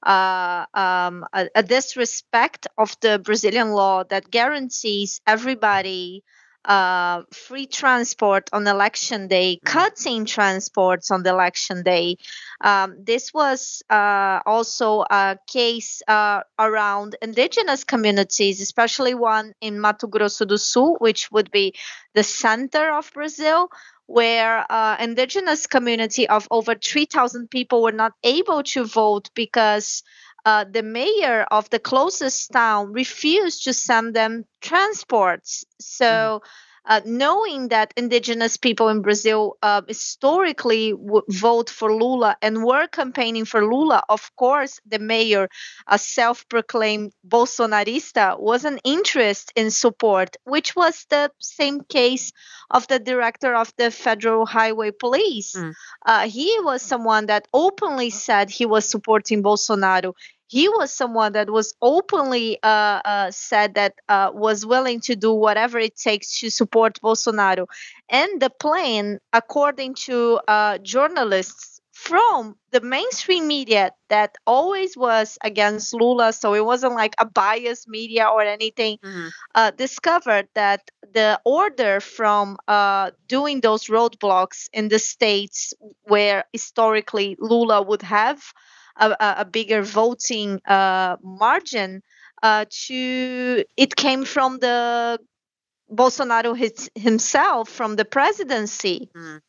Uh, um, a, a disrespect of the Brazilian law that guarantees everybody uh, free transport on election day, mm-hmm. cutting transports on the election day. Um, this was uh, also a case uh, around indigenous communities, especially one in Mato Grosso do Sul, which would be the center of Brazil. Where uh, indigenous community of over 3,000 people were not able to vote because uh, the mayor of the closest town refused to send them transports. So, uh, knowing that indigenous people in Brazil uh, historically would vote for Lula and were campaigning for Lula, of course, the mayor, a self proclaimed Bolsonarista, was an interest in support, which was the same case of the director of the Federal Highway Police. Mm. Uh, he was someone that openly said he was supporting Bolsonaro he was someone that was openly uh, uh, said that uh, was willing to do whatever it takes to support Bolsonaro. And the plan, according to uh, journalists from the mainstream media that always was against Lula, so it wasn't like a biased media or anything, mm-hmm. Uh, discovered that the order from uh, doing those roadblocks in the states where historically Lula would have a, a bigger voting uh, margin uh, to it came from the Bolsonaro his, himself from the presidency. Mm.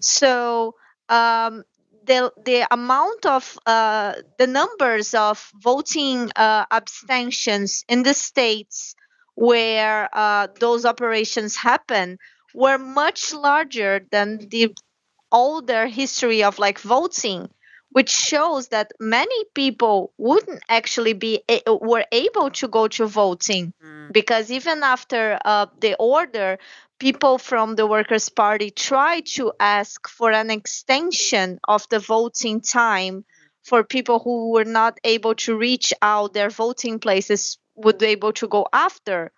So um, the the amount of uh, the numbers of voting uh, abstentions in the states where uh, those operations happen were much larger than the older history of like voting which shows that many people wouldn't actually be were able to go to voting. Mm. because even after uh, the order people from the workers party tried to ask for an extension of the voting time for people who were not able to reach out their voting places would be able to go after.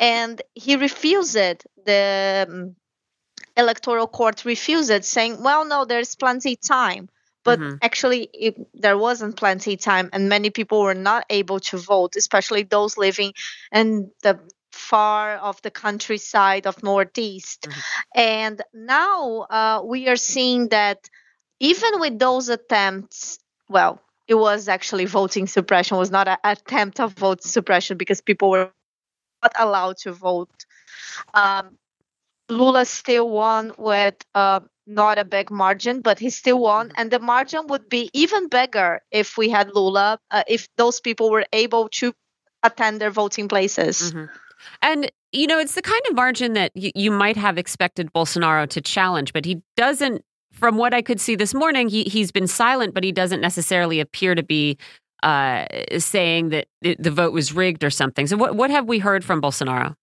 And he refused it the um, electoral court refused it saying well no there's plenty time but mm-hmm. actually it, there wasn't plenty time and many people were not able to vote especially those living in the far of the countryside of northeast mm-hmm. and now uh, we are seeing that even with those attempts well it was actually voting suppression it was not an attempt of vote suppression because people were not allowed to vote um, lula still won with uh, not a big margin, but he still won. Mm-hmm. And the margin would be even bigger if we had Lula, uh, if those people were able to attend their voting places. Mm-hmm. And, you know, it's the kind of margin that y- you might have expected Bolsonaro to challenge, but he doesn't. From what I could see this morning, he, he's been silent, but he doesn't necessarily appear to be uh, saying that the vote was rigged or something. So, what, what have we heard from Bolsonaro?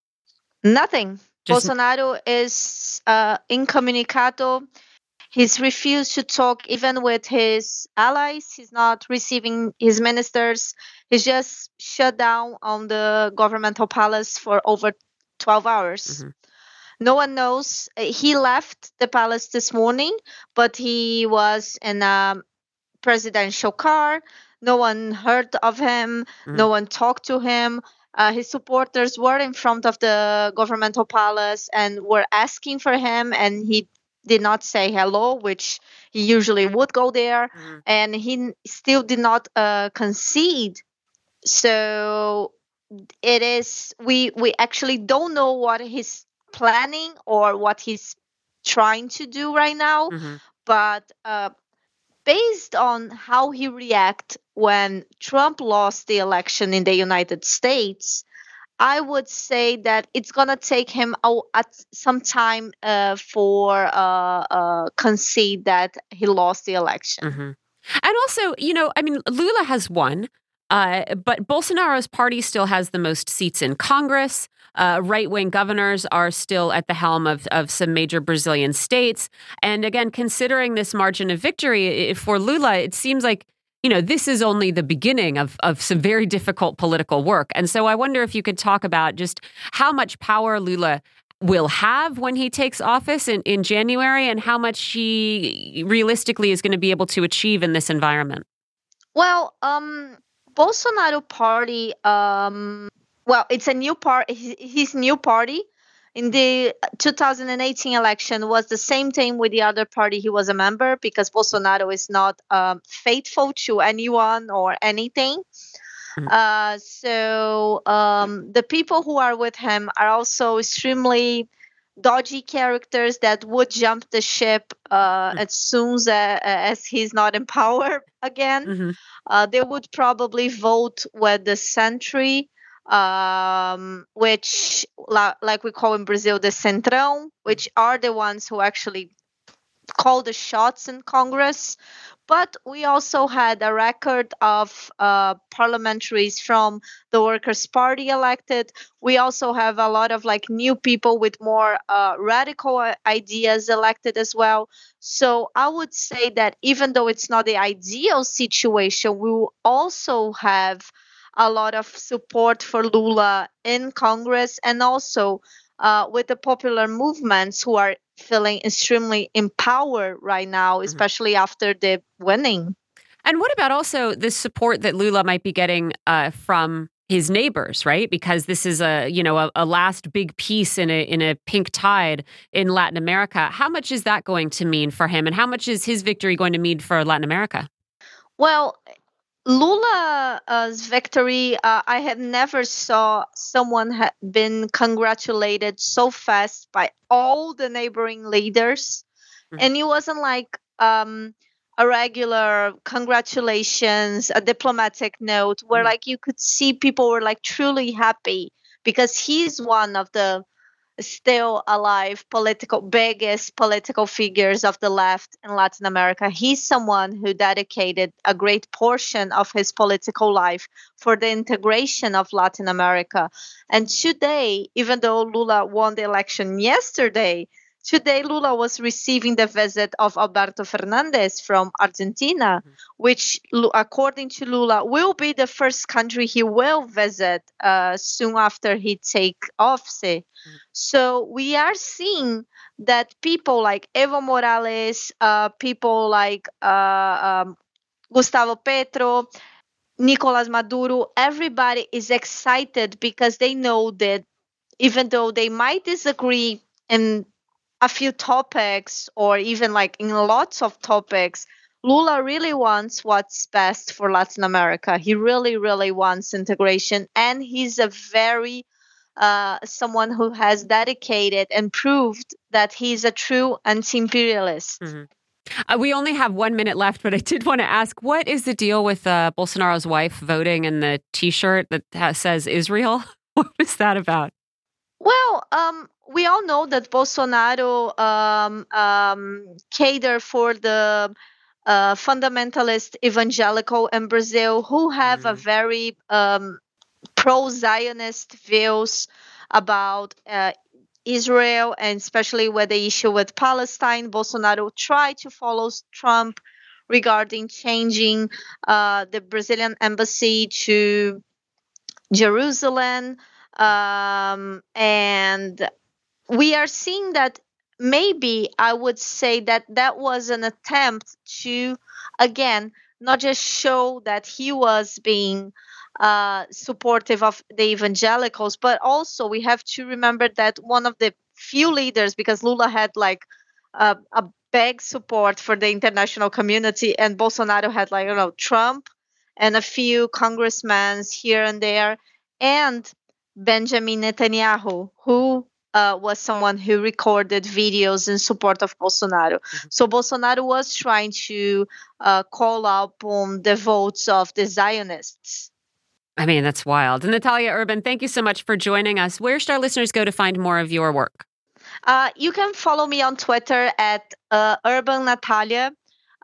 Nothing. Just... Bolsonaro is uh, incommunicado. He's refused to talk even with his allies. He's not receiving his ministers. He's just shut down on the governmental palace for over 12 hours. Mm-hmm. No one knows. He left the palace this morning, but he was in a presidential car. No one heard of him. Mm-hmm. No one talked to him. Uh, his supporters were in front of the governmental palace and were asking for him, and he did not say hello, which he usually would go there, mm. and he still did not uh, concede. So it is we we actually don't know what he's planning or what he's trying to do right now, mm-hmm. but uh, based on how he react when Trump lost the election in the United States, I would say that it's gonna take him some time uh, for uh, uh, concede that he lost the election. Mm-hmm. And also, you know, I mean, Lula has won, uh, but Bolsonaro's party still has the most seats in Congress. Uh, right wing governors are still at the helm of, of some major Brazilian states. And again, considering this margin of victory for Lula, it seems like you know, this is only the beginning of, of some very difficult political work. And so I wonder if you could talk about just how much power Lula will have when he takes office in, in January and how much he realistically is going to be able to achieve in this environment. Well, um, Bolsonaro party um, well, it's a new part. His new party in the 2018 election was the same thing with the other party he was a member because Bolsonaro is not um, faithful to anyone or anything. Mm-hmm. Uh, so um, the people who are with him are also extremely dodgy characters that would jump the ship uh, mm-hmm. as soon as, uh, as he's not in power again. Mm-hmm. Uh, they would probably vote with the century um, which like we call in Brazil the centrão, which are the ones who actually call the shots in Congress. But we also had a record of uh, parliamentaries from the Workers' Party elected. We also have a lot of like new people with more uh, radical ideas elected as well. So I would say that even though it's not the ideal situation, we will also have a lot of support for Lula in Congress and also uh, with the popular movements who are feeling extremely empowered right now, mm-hmm. especially mm-hmm. after the winning. And what about also the support that Lula might be getting uh, from his neighbors, right? Because this is a you know a, a, last big piece in a in a pink tide in Latin America. How much is that going to mean for him, and how much is his victory going to mean for Latin America? Well, Lula's victory, uh, I have never saw someone have been congratulated so fast by all the neighboring leaders, mm-hmm. and it wasn't like um, a regular congratulations, a diplomatic note, where mm-hmm. like you could see people were like truly happy because he's one of the still alive political biggest political figures of the left in Latin America. He's someone who dedicated a great portion of his political life for the integration of Latin America. And today, even though Lula won the election yesterday, Today, Lula was receiving the visit of Alberto Fernandez from Argentina, mm-hmm. which, according to Lula, will be the first country he will visit uh, soon after he take office. Mm-hmm. So we are seeing that people like Evo Morales, uh, people like uh, um, Gustavo Petro, Nicolas Maduro, everybody is excited because they know that even though they might disagree in a few topics or even like in lots of topics lula really wants what's best for latin america he really really wants integration and he's a very uh, someone who has dedicated and proved that he's a true anti-imperialist mm-hmm. Uh, we only have one minute left, but I did want to ask what is the deal with uh, Bolsonaro's wife voting in the t shirt that says Israel? What was that about? Well, um, we all know that Bolsonaro um, um, cater for the uh, fundamentalist evangelical in Brazil who have mm. a very um, pro-Zionist views about uh, Israel and especially with the issue with Palestine. Bolsonaro tried to follow Trump regarding changing uh, the Brazilian embassy to Jerusalem. Um, and we are seeing that maybe I would say that that was an attempt to, again, not just show that he was being uh, supportive of the evangelicals, but also we have to remember that one of the few leaders, because Lula had like a, a big support for the international community, and Bolsonaro had like, you know, Trump and a few congressmen here and there, and Benjamin Netanyahu, who uh, was someone who recorded videos in support of Bolsonaro. Mm-hmm. So Bolsonaro was trying to uh, call up on the votes of the Zionists. I mean, that's wild. Nathalia Urban, thank you so much for joining us. Where should our listeners go to find more of your work? Uh, you can follow me on Twitter at uh, Urban Nathalia.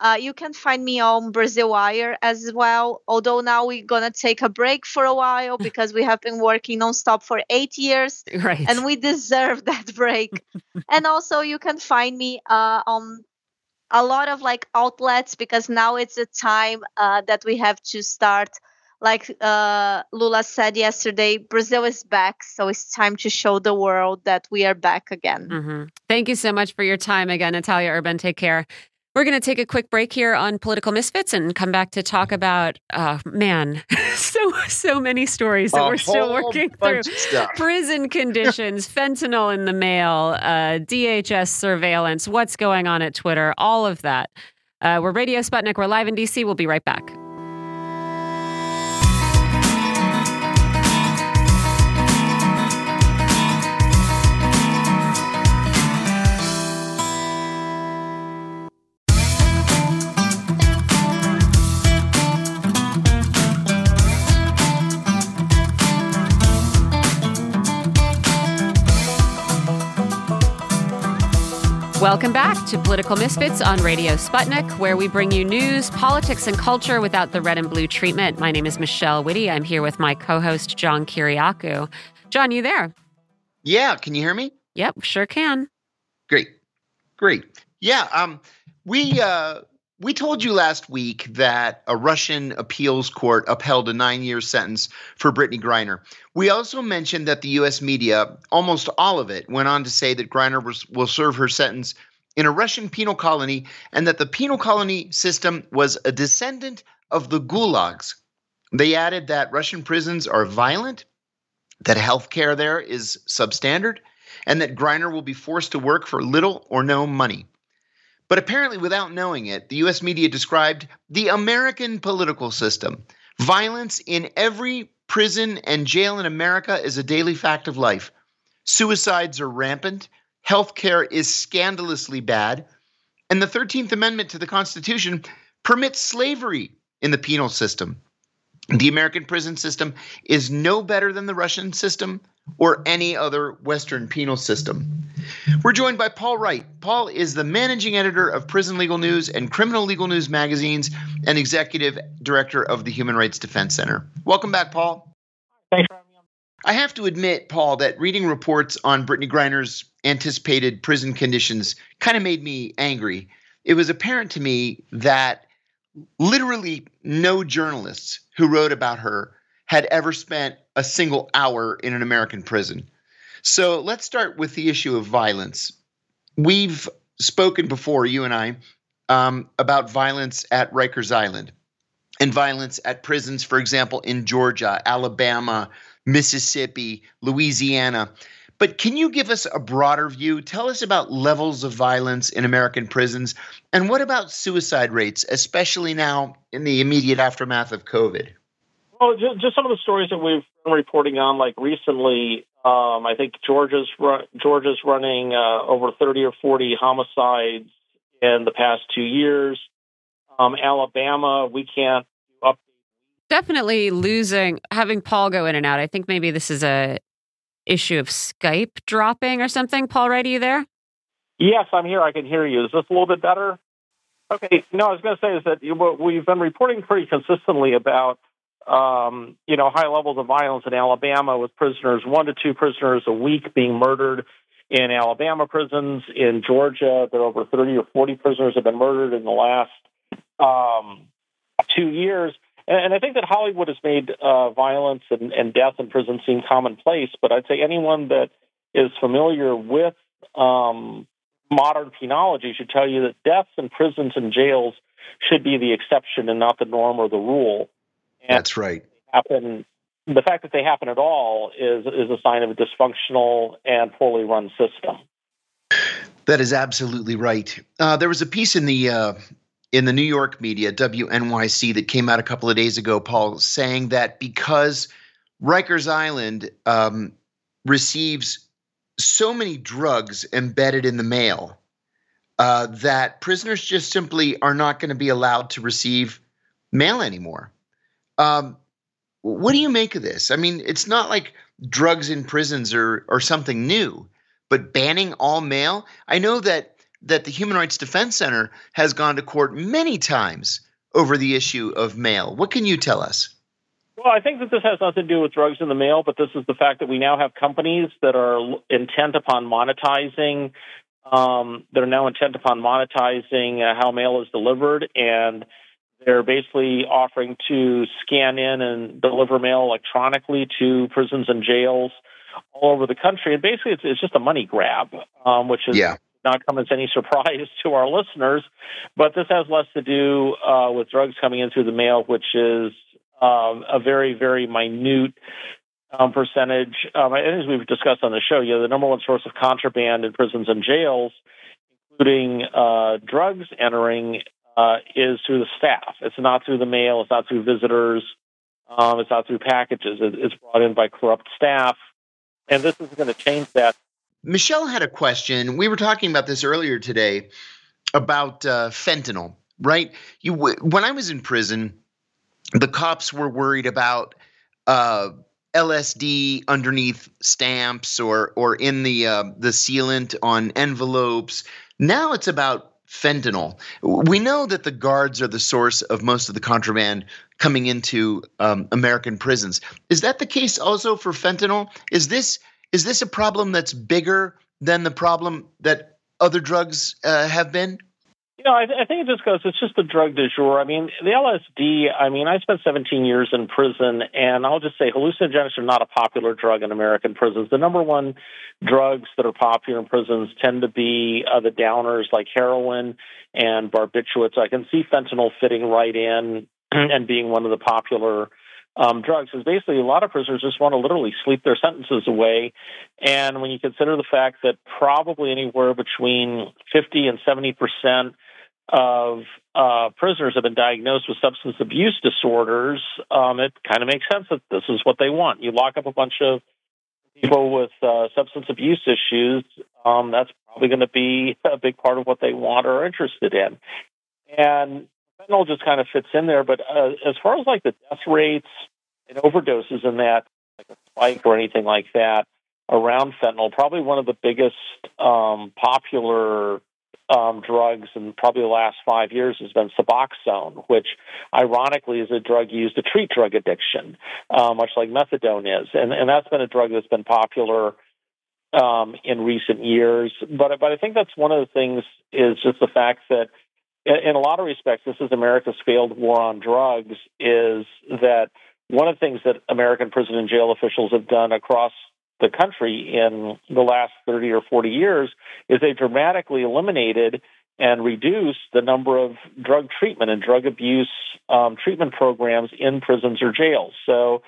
Uh, you can find me on Brasil Wire as well. Although now we're gonna take a break for a while because we have been working nonstop for eight years, right. and we deserve that break. and also, you can find me uh, on a lot of like outlets because now it's a time uh, that we have to start. Like uh, Lula said yesterday, Brazil is back, so it's time to show the world that we are back again. Mm-hmm. Thank you so much for your time again, Nathalia Urban. Take care. We're going to take a quick break here on Political Misfits and come back to talk about, uh, man, so so many stories that a we're still working through. Prison conditions, fentanyl in the mail, uh, DHS surveillance, what's going on at Twitter, all of that. Uh, we're Radio Sputnik. We're live in DC. We'll be right back. Welcome back to Political Misfits on Radio Sputnik, where we bring you news, politics, and culture without the red and blue treatment. My name is Michelle Witte. I'm here with my co host, John Kiriakou. John, you there? Yeah. Can you hear me? Yep, sure can. Great. Great. Yeah. Um, we, uh, we told you last week that a Russian appeals court upheld a nine year sentence for Brittney Griner. We also mentioned that the U.S. media, almost all of it, went on to say that Griner was, will serve her sentence in a Russian penal colony and that the penal colony system was a descendant of the gulags. They added that Russian prisons are violent, that health care there is substandard, and that Griner will be forced to work for little or no money. But apparently, without knowing it, the US media described the American political system. Violence in every prison and jail in America is a daily fact of life. Suicides are rampant, healthcare is scandalously bad, and the 13th Amendment to the Constitution permits slavery in the penal system. The American prison system is no better than the Russian system or any other Western penal system. We're joined by Paul Wright. Paul is the managing editor of Prison Legal News and Criminal Legal News magazines and executive director of the Human Rights Defense Center. Welcome back, Paul. Thanks for having me. I have to admit, Paul, that reading reports on Brittney Griner's anticipated prison conditions kind of made me angry. It was apparent to me that literally no journalists who wrote about her had ever spent a single hour in an American prison. So let's start with the issue of violence. We've spoken before, you and I, um, about violence at Rikers Island and violence at prisons, for example, in Georgia, Alabama, Mississippi, Louisiana. But can you give us a broader view? Tell us about levels of violence in American prisons. And what about suicide rates, especially now in the immediate aftermath of COVID? Well, just, just some of the stories that we've been reporting on, like recently, um, I think Georgia's run, Georgia's running uh, over 30 or 40 homicides in the past two years. Um, Alabama, we can't up. Definitely losing having Paul go in and out. I think maybe this is a issue of Skype dropping or something. Paul, right? are you there? Yes, I'm here. I can hear you. Is this a little bit better? Okay. No, I was going to say is that we've been reporting pretty consistently about um, you know high levels of violence in Alabama with prisoners, one to two prisoners a week being murdered in Alabama prisons. In Georgia, there are over 30 or 40 prisoners have been murdered in the last um, two years. And, and, I think that Hollywood has made uh, violence and, and, death in prison seem commonplace. But I'd say anyone that is familiar with um, modern penology should tell you that deaths in prisons and jails should be the exception and not the norm or the rule. And That's right. Happen. The fact that they happen at all is is a sign of a dysfunctional and poorly run system. That is absolutely right. Uh, there was a piece in the uh, in the New York media, WNYC, that came out a couple of days ago, Paul, saying that because Rikers Island um, receives so many drugs embedded in the mail uh, that prisoners just simply are not going to be allowed to receive mail anymore. Um, what do you make of this? I mean, it's not like drugs in prisons are, are something new, but banning all mail. I know that that the Human Rights Defense Center has gone to court many times over the issue of mail. What can you tell us? Well, I think that this has nothing to do with drugs in the mail, but this is the fact that we now have companies that are intent upon monetizing. Um, they're now intent upon monetizing uh, how mail is delivered, and they're basically offering to scan in and deliver mail electronically to prisons and jails all over the country. And basically, it's, it's just a money grab, um, which is yeah not come as any surprise to our listeners, but this has less to do uh, with drugs coming in through the mail, which is um, a very, very minute um, percentage. Um, as we've discussed on the show, you know, the number one source of contraband in prisons and jails, including uh, drugs entering, uh, is through the staff. It's not through the mail. It's not through visitors. Um, it's not through packages. It's brought in by corrupt staff. And this is going to change that Michelle had a question. We were talking about this earlier today about uh, fentanyl, right? You when I was in prison, the cops were worried about uh, LSD underneath stamps or or in the uh, the sealant on envelopes. Now it's about fentanyl. We know that the guards are the source of most of the contraband coming into um, American prisons. Is that the case also for fentanyl? Is this is this a problem that's bigger than the problem that other drugs uh, have been? You know, I, th- I, think it just goes, it's just the drug du jour. I mean, the LSD, I mean, I spent 17 years in prison, and I'll just say hallucinogenics are not a popular drug in American prisons. The number one drugs that are popular in prisons tend to be uh, the downers like heroin and barbiturates. I can see fentanyl fitting right in and being one of the popular um, drugs is basically a lot of prisoners just want to literally sleep their sentences away. And when you consider the fact that probably anywhere between 50 and 70 percent of uh, prisoners have been diagnosed with substance abuse disorders, um, it kind of makes sense that this is what they want. You lock up a bunch of people with uh, substance abuse issues, um, that's probably going to be a big part of what they want or are interested in. And fentanyl just kind of fits in there. But uh, as far as like the death rates and overdoses and that, like a spike or anything like that, around fentanyl. Probably one of the biggest um, popular um, drugs in probably the last five years has been Suboxone, which ironically is a drug used to treat drug addiction, uh, much like methadone is. And, and that's been a drug that's been popular um, in recent years. But, but I think that's one of the things is just the fact that in a lot of respects, this is America's failed war on drugs, is that one of the things that American prison and jail officials have done across the country in the last 30 or 40 years is they dramatically eliminated and reduced the number of drug treatment and drug abuse um, treatment programs in prisons or jails. So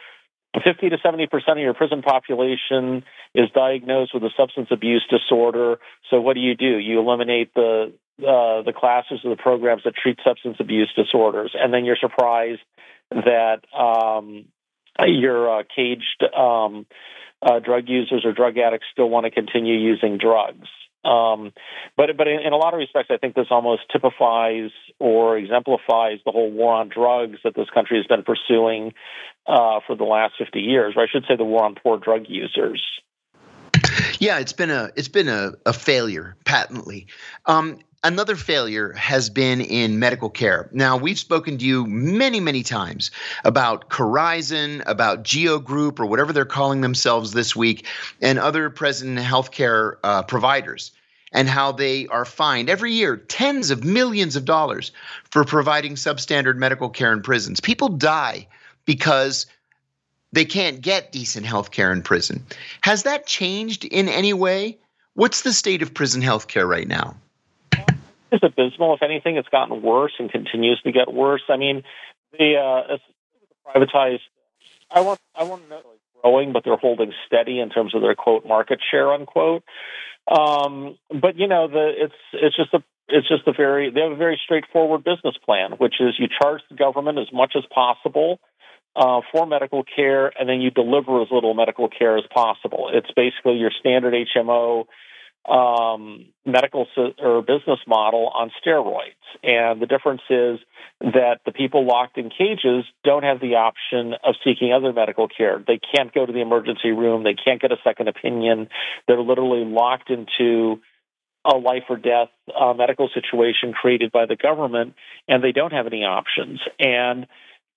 50 to 70 percent of your prison population is diagnosed with a substance abuse disorder. So what do you do? You eliminate the uh, the classes or the programs that treat substance abuse disorders, and then you're surprised that um, your uh, caged um, uh, drug users or drug addicts still want to continue using drugs. Um, but but in, in, a lot of respects, I think this almost typifies or exemplifies the whole war on drugs that this country has been pursuing uh, for the last 50 years, or I should say, the war on poor drug users. Yeah, it's been a it's been a, a failure patently. Um, Another failure has been in medical care. Now, we've spoken to you many, many times about Corizon, about Geo Group, or whatever they're calling themselves this week, and other present healthcare uh, providers, and how they are fined every year tens of millions of dollars for providing substandard medical care in prisons. People die because they can't get decent health care in prison. Has that changed in any way? What's the state of prison health care right now? Is abysmal. If anything, it's gotten worse and continues to get worse. I mean, the uh, privatized. I want I want to know like growing, but they're holding steady in terms of their quote market share unquote. Um, but you know, the it's it's just a it's just a very they have a very straightforward business plan, which is you charge the government as much as possible uh, for medical care, and then you deliver as little medical care as possible. It's basically your standard HMO um, medical or business model on steroids. And the difference is that the people locked in cages don't have the option of seeking other medical care. They can't go to the emergency room. They can't get a second opinion. They're literally locked into a life or death uh, medical situation created by the government, and they don't have any options. And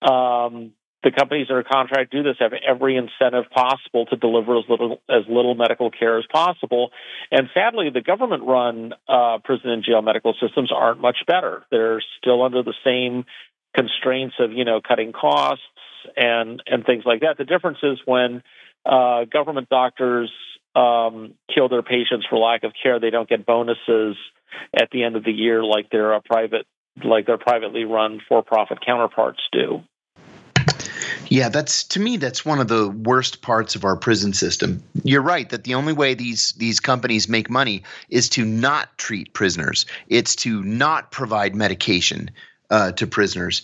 um, the companies that are contract do this have every incentive possible to deliver as little as little medical care as possible. And sadly, the government-run uh, prison and jail medical systems aren't much better. They're still under the same constraints of you know cutting costs and and things like that. The difference is when uh, government doctors um, kill their patients for lack of care, they don't get bonuses at the end of the year like their private like their privately run for-profit counterparts do. Yeah, that's to me that's one of the worst parts of our prison system. You're right that the only way these these companies make money is to not treat prisoners. It's to not provide medication uh, to prisoners.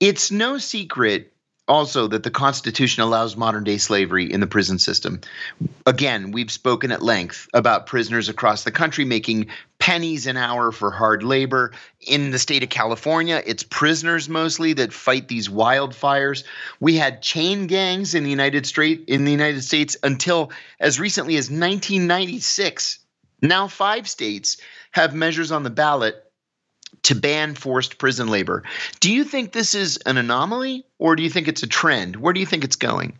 It's no secret also that the Constitution allows modern day slavery in the prison system. Again, we've spoken at length about prisoners across the country making pennies an hour for hard labor. In the state of California, it's prisoners mostly that fight these wildfires. We had chain gangs in the United States in the United States until as recently as 1996. Now 5 states have measures on the ballot to ban forced prison labor. Do you think this is an anomaly or do you think it's a trend? Where do you think it's going?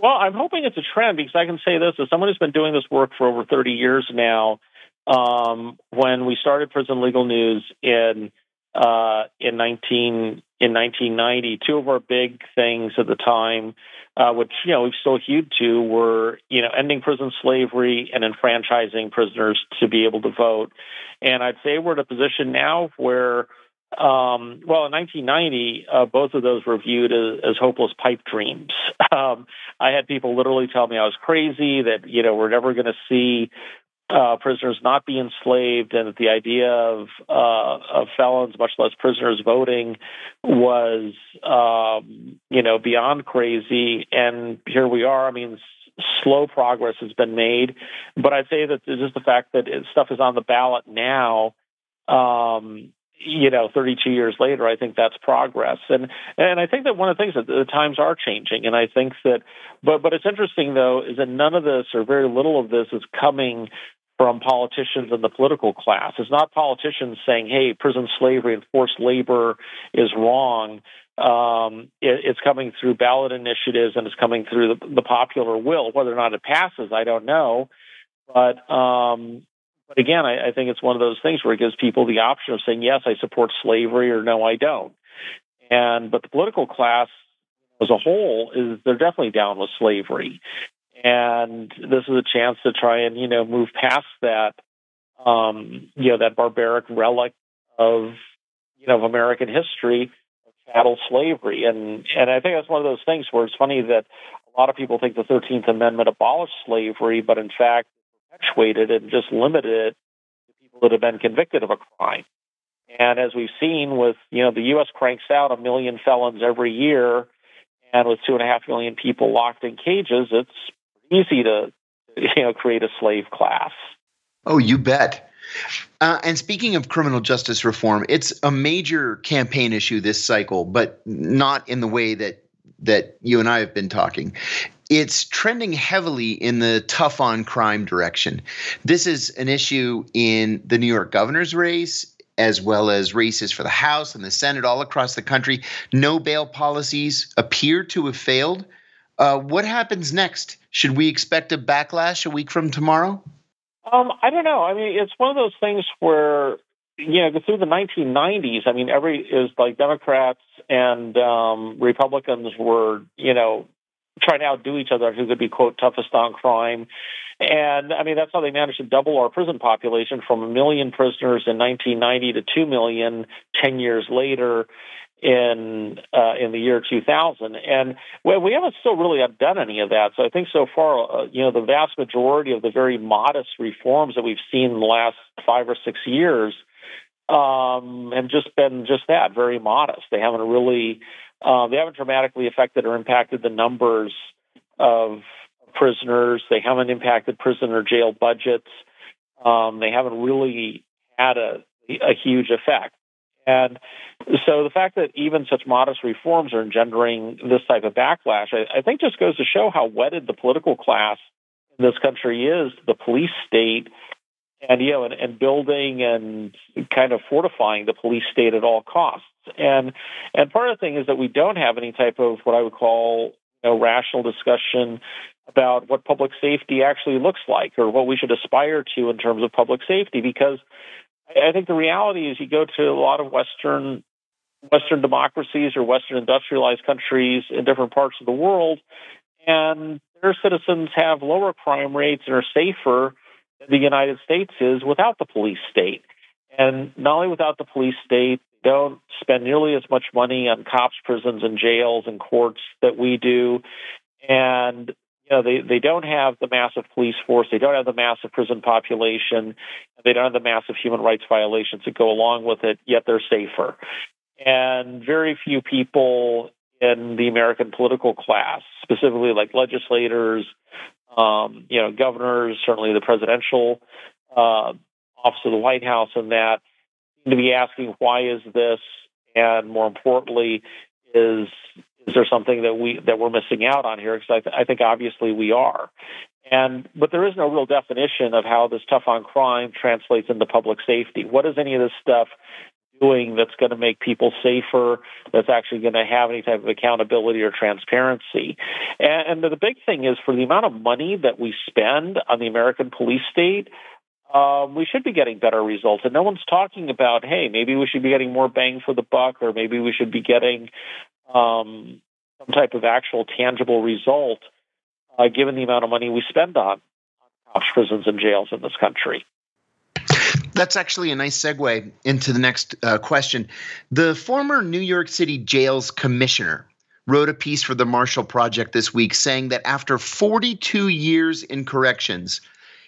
Well, I'm hoping it's a trend because I can say this as someone who's been doing this work for over 30 years now. Um, when we started Prison Legal News in uh, in 19 in 1990, two of our big things at the time, uh, which you know we've still hewed to, were you know ending prison slavery and enfranchising prisoners to be able to vote. And I'd say we're in a position now where, um, well, in 1990, uh, both of those were viewed as, as hopeless pipe dreams. Um, I had people literally tell me I was crazy, that, you know, we're never going to see uh, prisoners not be enslaved, and that the idea of uh, of felons, much less prisoners, voting was um, you know beyond crazy. And here we are. I mean, slow progress has been made, but I'd say that just the fact that stuff is on the ballot now um, you know 32 years later i think that's progress and and i think that one of the things that the times are changing and i think that but but it's interesting though is that none of this or very little of this is coming from politicians and the political class it's not politicians saying hey prison slavery and forced labor is wrong um, it, it's coming through ballot initiatives and it's coming through the, the popular will whether or not it passes i don't know but um, but again, I, I think it's one of those things where it gives people the option of saying, yes, I support slavery or no, I don't. And but the political class as a whole is they're definitely down with slavery. And this is a chance to try and, you know, move past that um, you know, that barbaric relic of you know of American history of chattel slavery. And and I think that's one of those things where it's funny that a lot of people think the Thirteenth Amendment abolished slavery, but in fact perpetuated it and just limited it to people that have been convicted of a crime. And as we've seen with, you know, the U.S. cranks out a million felons every year, and with two and a half million people locked in cages, it's easy to, you know, create a slave class. Oh, you bet. Uh, and speaking of criminal justice reform, it's a major campaign issue this cycle, but not in the way that that you and I have been talking it's trending heavily in the tough on crime direction. This is an issue in the New York governor's race, as well as races for the House and the Senate all across the country. No bail policies appear to have failed. Uh, what happens next? Should we expect a backlash a week from tomorrow? Um, I don't know. I mean, it's one of those things where you know through the 1990s. I mean, every is like Democrats and um, Republicans were you know trying to outdo each other who could be quote toughest on crime. And I mean that's how they managed to double our prison population from a million prisoners in 1990 to two million ten years later in uh, in the year 2000. And we haven't still really done any of that. So I think so far, uh, you know, the vast majority of the very modest reforms that we've seen in the last five or six years um, have just been just that, very modest. They haven't really uh, they haven't dramatically affected or impacted the numbers of prisoners. They haven't impacted prison or jail budgets. Um, they haven't really had a, a huge effect. And so the fact that even such modest reforms are engendering this type of backlash, I, I think just goes to show how wedded the political class in this country is to the police state and you know and, and building and kind of fortifying the police state at all costs. And and part of the thing is that we don't have any type of what I would call you know, rational discussion about what public safety actually looks like or what we should aspire to in terms of public safety because I think the reality is you go to a lot of Western Western democracies or Western industrialized countries in different parts of the world, and their citizens have lower crime rates and are safer than the United States is without the police state. And not only without the police state, don't spend nearly as much money on cops, prisons, and jails and courts that we do. And you know, they, they don't have the massive police force, they don't have the massive prison population, they don't have the massive human rights violations that go along with it, yet they're safer. And very few people in the American political class, specifically like legislators, um, you know, governors, certainly the presidential uh, office of the White House, and that to be asking why is this, and more importantly, is is there something that we that we're missing out on here? Because I, th- I think obviously we are, and but there is no real definition of how this tough on crime translates into public safety. What is any of this stuff doing that's going to make people safer, that's actually going to have any type of accountability or transparency. And, and, the big thing is for the amount of money that we spend on the American police state, um, we should be getting better results. And no one's talking about, hey, maybe we should be getting more bang for the buck, or maybe we should be getting um, some type of actual tangible result, uh, given the amount of money we spend on, on prisons and jails in this country. That's actually a nice segue into the next uh, question. The former New York City jails commissioner wrote a piece for the Marshall Project this week saying that after 42 years in corrections,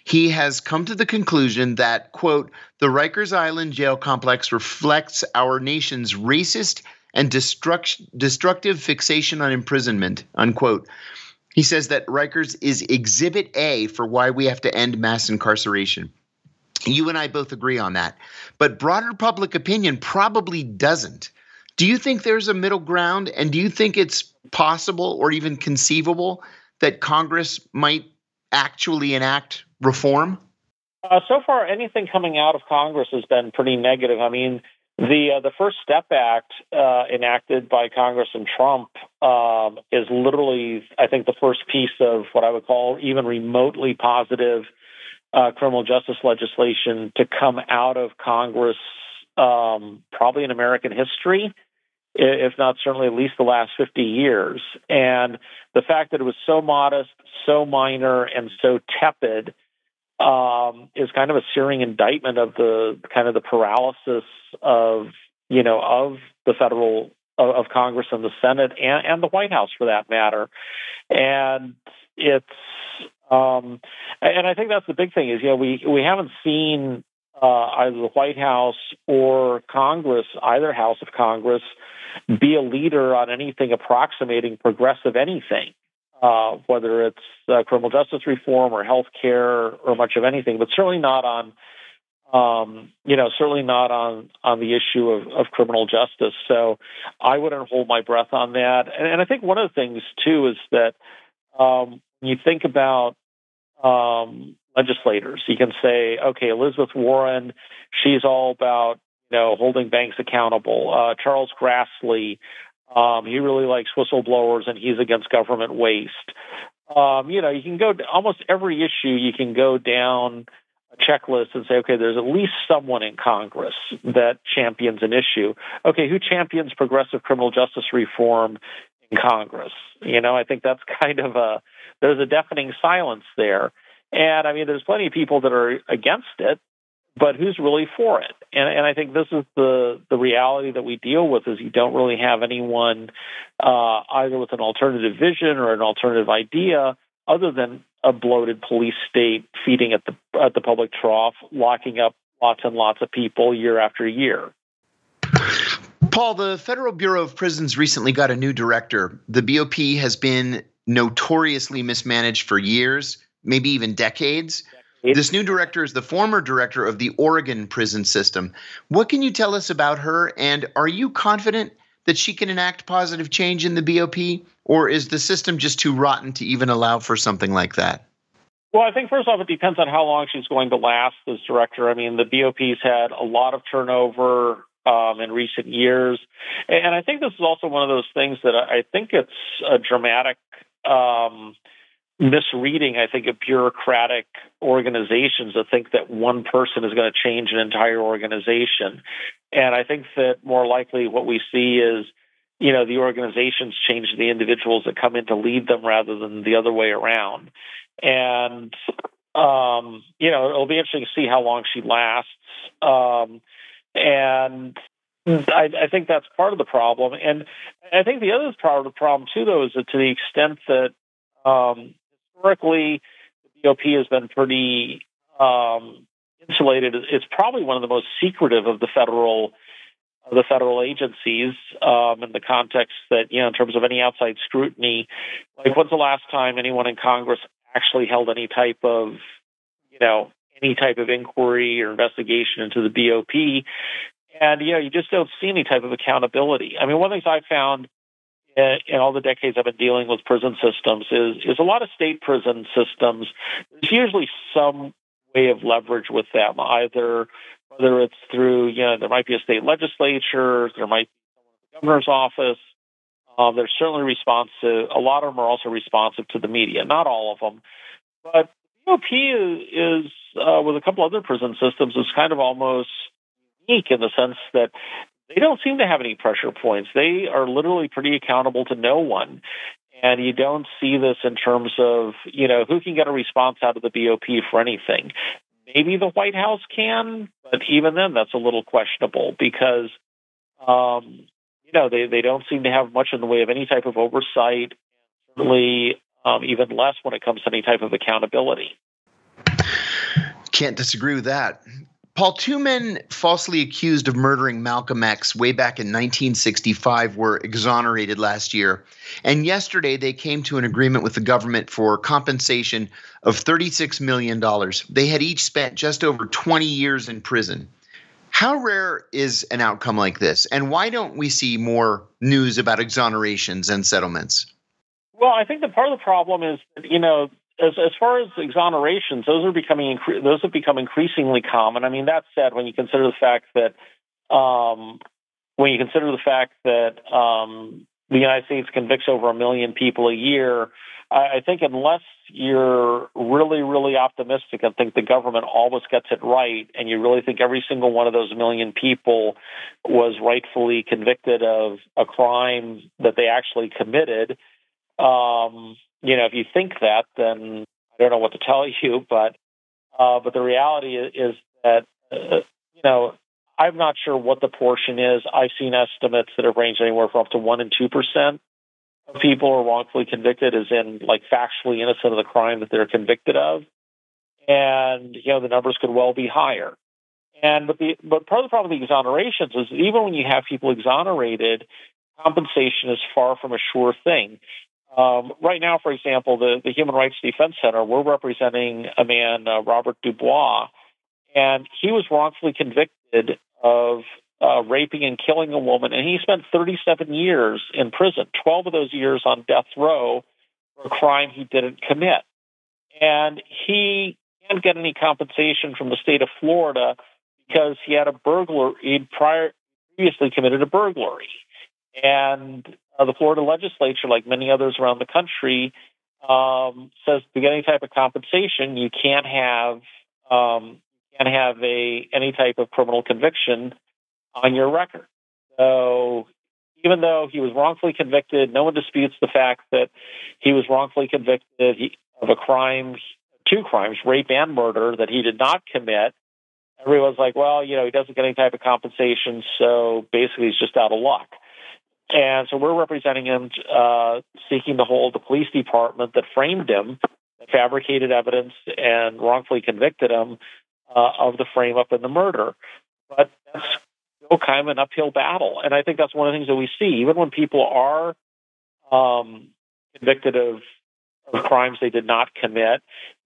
he has come to the conclusion that, quote, the Rikers Island jail complex reflects our nation's racist and destruct- destructive fixation on imprisonment, unquote. He says that Rikers is exhibit A for why we have to end mass incarceration. You and I both agree on that. But broader public opinion probably doesn't. Do you think there's a middle ground? And do you think it's possible or even conceivable that Congress might actually enact reform? Uh, so far, anything coming out of Congress has been pretty negative. I mean, the uh, the First Step Act uh, enacted by Congress and Trump um, is literally, I think, the first piece of what I would call even remotely positive uh, criminal justice legislation to come out of Congress, um, probably in American history, if not certainly at least the last 50 years. And the fact that it was so modest, so minor, and so tepid um, is kind of a searing indictment of the kind of the paralysis of you know of the federal of, of Congress and the Senate and, and the White House for that matter. And it's um, and I think that's the big thing is you know we we haven't seen uh, either the White House or Congress, either House of Congress, be a leader on anything approximating progressive anything, uh, whether it's uh, criminal justice reform or health care or much of anything, but certainly not on. Um, you know, certainly not on on the issue of, of criminal justice. So I wouldn't hold my breath on that. And, and I think one of the things too is that um, you think about um, legislators. You can say, okay, Elizabeth Warren, she's all about you know holding banks accountable. Uh, Charles Grassley, um, he really likes whistleblowers and he's against government waste. Um, you know, you can go almost every issue. You can go down a checklist and say, okay, there's at least someone in Congress that champions an issue. Okay, who champions progressive criminal justice reform in Congress? You know, I think that's kind of a there's a deafening silence there. And I mean, there's plenty of people that are against it, but who's really for it? And, and I think this is the the reality that we deal with is you don't really have anyone uh, either with an alternative vision or an alternative idea other than a bloated police state feeding at the at the public trough, locking up lots and lots of people year after year. Paul, the Federal Bureau of Prisons recently got a new director. The BOP has been notoriously mismanaged for years, maybe even decades. This new director is the former director of the Oregon prison system. What can you tell us about her? And are you confident that she can enact positive change in the BOP? Or is the system just too rotten to even allow for something like that? Well, I think first off, it depends on how long she's going to last as director. I mean, the BOP's had a lot of turnover um, in recent years. And I think this is also one of those things that I think it's a dramatic um, misreading, I think, of bureaucratic organizations to think that one person is going to change an entire organization. And I think that more likely what we see is, you know, the organizations change the individuals that come in to lead them rather than the other way around. And, um, you know, it'll be interesting to see how long she lasts. Um, and I, I, think that's part of the problem. And I think the other part of the problem, too, though, is that to the extent that um, historically the BOP has been pretty um, insulated, it's probably one of the most secretive of the federal of the federal agencies um, in the context that, you know, in terms of any outside scrutiny. Like, when's the last time anyone in Congress actually held any type of, you know, any type of inquiry or investigation into the BOP? And, you know, you just don't see any type of accountability. I mean, one of the things I found in, in all the decades I've been dealing with prison systems is, is a lot of state prison systems, there's usually some way of leverage with them, either whether it's through, you know, there might be a state legislature, there might be someone the governor's office. Um, they're certainly responsive. A lot of them are also responsive to the media, not all of them. But BOP is, is uh, with a couple other prison systems, is kind of almost unique in the sense that they don't seem to have any pressure points. They are literally pretty accountable to no one. And you don't see this in terms of, you know, who can get a response out of the BOP for anything. Maybe the White House can, but even then, that's a little questionable because, um, you know, they, they don't seem to have much in the way of any type of oversight, certainly um, even less when it comes to any type of accountability. Can't disagree with that. Paul, two men falsely accused of murdering Malcolm X way back in 1965 were exonerated last year. And yesterday they came to an agreement with the government for compensation of $36 million. They had each spent just over 20 years in prison. How rare is an outcome like this? And why don't we see more news about exonerations and settlements? Well, I think that part of the problem is, you know, as as far as exonerations, those are becoming those have become increasingly common. I mean, that said, when you consider the fact that um, when you consider the fact that um, the United States convicts over a million people a year, I, I think unless you're really, really optimistic and think the government always gets it right, and you really think every single one of those million people was rightfully convicted of a crime that they actually committed. Um, you know, if you think that, then I don't know what to tell you. But uh, but the reality is that uh, you know I'm not sure what the portion is. I've seen estimates that have ranged anywhere from up to one and two percent of people are wrongfully convicted, as in like factually innocent of the crime that they're convicted of, and you know the numbers could well be higher. And but the but part of the problem with the exonerations is even when you have people exonerated, compensation is far from a sure thing. Um, right now, for example, the, the Human Rights Defense Center, we're representing a man, uh, Robert DuBoise, and he was wrongfully convicted of uh, raping and killing a woman, and he spent 37 years in prison, 12 of those years on death row for a crime he didn't commit. And he can't get any compensation from the state of Florida because he had a burglar, he'd prior, previously committed a burglary. And uh, the Florida legislature, like many others around the country, um, says to get any type of compensation, you can't have um, can't have a any type of criminal conviction on your record. So even though he was wrongfully convicted, no one disputes the fact that he was wrongfully convicted of a crime, two crimes, rape and murder, that he did not commit. Everyone's like, well, you know, he doesn't get any type of compensation, so basically he's just out of luck. And so we're representing him, uh, seeking to hold the police department that framed him, fabricated evidence, and wrongfully convicted him uh, of the frame up and the murder. But that's still kind of an uphill battle. And I think that's one of the things that we see. Even when people are um, convicted of, of crimes they did not commit,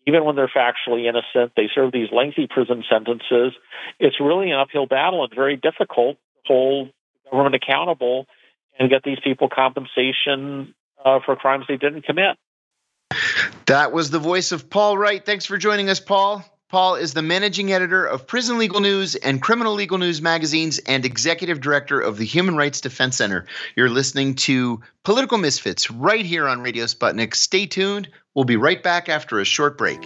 even when they're factually innocent, they serve these lengthy prison sentences. It's really an uphill battle and very difficult to hold government accountable and get these people compensation uh, for crimes they didn't commit. That was the voice of Paul Wright. Thanks for joining us, Paul. Paul is the managing editor of Prison Legal News and Criminal Legal News magazines and executive director of the Human Rights Defense Center. You're listening to Political Misfits right here on Radio Sputnik. Stay tuned. We'll be right back after a short break.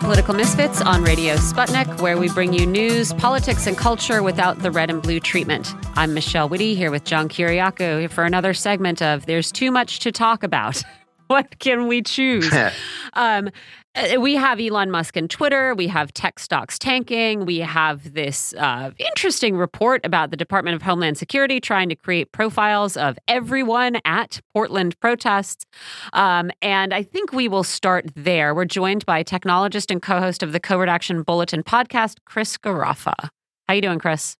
Political Misfits on Radio Sputnik, where we bring you news, politics, and culture without the red and blue treatment. I'm Michelle Witte here with John Kiriakou for another segment of There's Too Much to Talk About. what can we choose? um, we have Elon Musk and Twitter. We have tech stocks tanking. We have this uh, interesting report about the Department of Homeland Security trying to create profiles of everyone at Portland protests. Um, and I think we will start there. We're joined by technologist and co-host of the CovertAction Bulletin podcast, Chris Garaffa. How are you doing, Chris?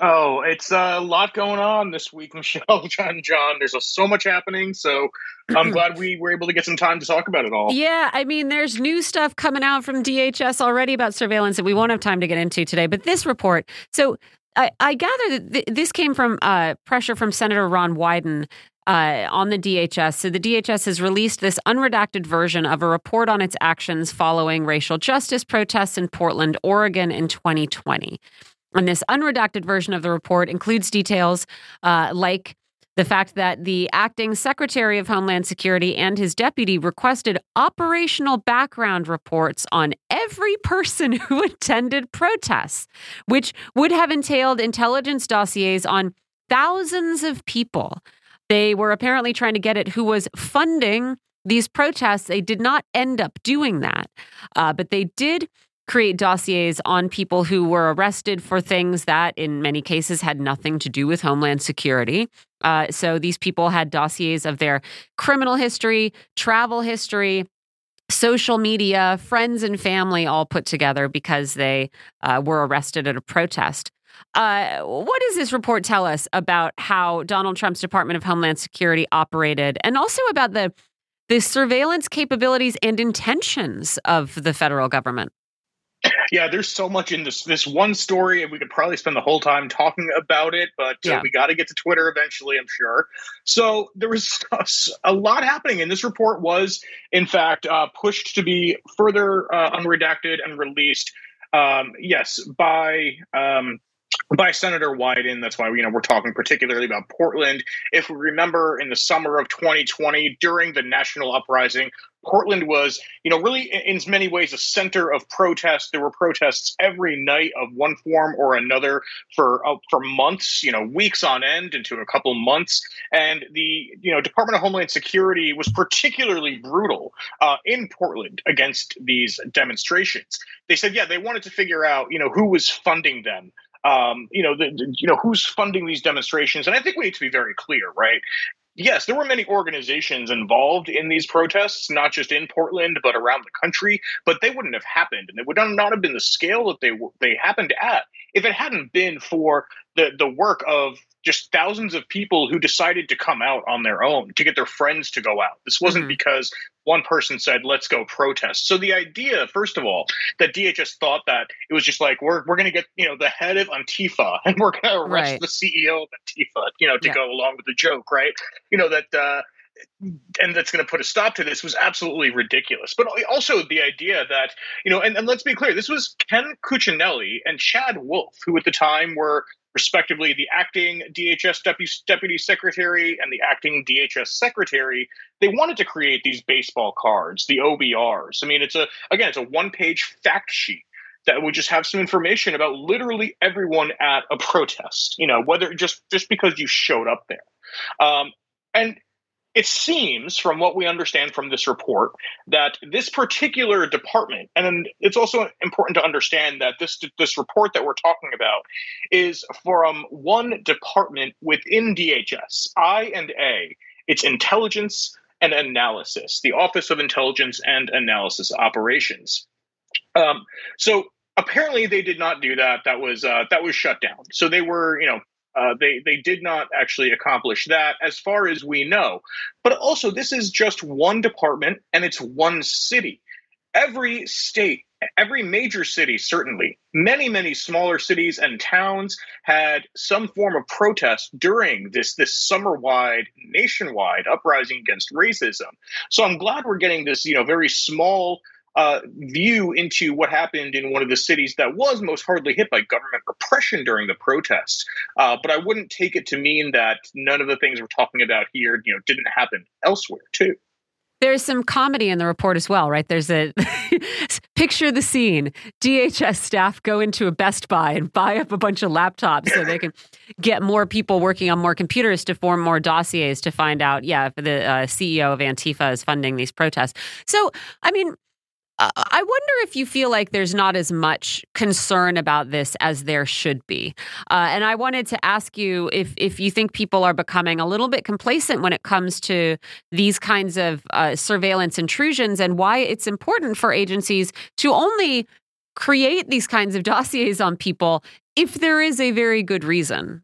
Oh, it's a lot going on this week, Michelle, John, John. There's so much happening, so I'm glad we were able to get some time to talk about it all. Yeah, I mean, there's new stuff coming out from DHS already about surveillance that we won't have time to get into today. But this report, so I, I gather that th- this came from uh, pressure from Senator Ron Wyden uh, on the DHS. So the DHS has released this unredacted version of a report on its actions following racial justice protests in Portland, Oregon in 2020. And this unredacted version of the report includes details uh, like the fact that the acting Secretary of Homeland Security and his deputy requested operational background reports on every person who attended protests, which would have entailed intelligence dossiers on thousands of people. They were apparently trying to get at who was funding these protests. They did not end up doing that, uh, but they did create dossiers on people who were arrested for things that, in many cases, had nothing to do with Homeland Security. Uh, so these people had dossiers of their criminal history, travel history, social media, friends and family all put together because they uh, were arrested at a protest. Uh, what does this report tell us about how Donald Trump's Department of Homeland Security operated, and also about the the surveillance capabilities and intentions of the federal government? Yeah, there's so much in this this one story, and we could probably spend the whole time talking about it. But uh, we got to get to Twitter eventually, I'm sure. So there was a, lot happening, and this report was, in fact, uh, pushed to be further uh, unredacted and released. Um, yes, by um, by Senator Wyden. That's why you know we're talking particularly about Portland. If we remember, in the summer of 2020, during the national uprising, Portland was, you know, really in many ways a center of protest. There were protests every night of one form or another for uh, for months, you know, weeks on end into a couple months. And the you know Department of Homeland Security was particularly brutal uh, in Portland against these demonstrations. They said, yeah, they wanted to figure out, you know, who was funding them um, you know, the, the, you know who's funding these demonstrations, and I think we need to be very clear, right? Yes, there were many organizations involved in these protests, not just in Portland but around the country. But they wouldn't have happened, and it would not have been the scale that they they happened at if it hadn't been for the the work of just thousands of people who decided to come out on their own to get their friends to go out. This wasn't mm-hmm. because one person said, let's go protest. So the idea, first of all, that DHS thought that it was just like, we're, we're going to get, you know, the head of Antifa and we're going to arrest right. the CEO of Antifa, you know, to yeah. go along with the joke, right? You know, that, uh, and that's going to put a stop to this was absolutely ridiculous. But also the idea that, you know, and, and let's be clear, this was Ken Cuccinelli and Chad Wolf, who at the time were respectively the acting DHS deputy, secretary and the acting DHS secretary, they wanted to create these baseball cards, the OBRs. I mean, it's a again, it's a one-page fact sheet that would just have some information about literally everyone at a protest. You know, whether just just because you showed up there. Um, and it seems, from what we understand from this report, that this particular department, and it's also important to understand that this this report that we're talking about is from one department within DHS, I and A. It's intelligence and analysis, the Office of Intelligence and Analysis Operations. Um, so apparently they did not do that. That was uh, that was shut down. So they were, you know, uh, they they did not actually accomplish that, as far as we know. But also, this is just one department, and it's one city. Every state, every major city, certainly, many many smaller cities and towns had some form of protest during this this summer wide, nationwide uprising against racism. So I'm glad we're getting this, you know, very small uh, view into what happened in one of the cities that was most hardly hit by government repression during the protests. Uh, but I wouldn't take it to mean that none of the things we're talking about here, you know, didn't happen elsewhere too. There's some comedy in the report as well, right? There's a picture the scene. DHS staff go into a Best Buy and buy up a bunch of laptops so they can get more people working on more computers to form more dossiers to find out, yeah, if the uh, CEO of Antifa is funding these protests. So, I mean, I wonder if you feel like there's not as much concern about this as there should be. Uh, and I wanted to ask you if if you think people are becoming a little bit complacent when it comes to these kinds of uh, surveillance intrusions and why it's important for agencies to only create these kinds of dossiers on people if there is a very good reason.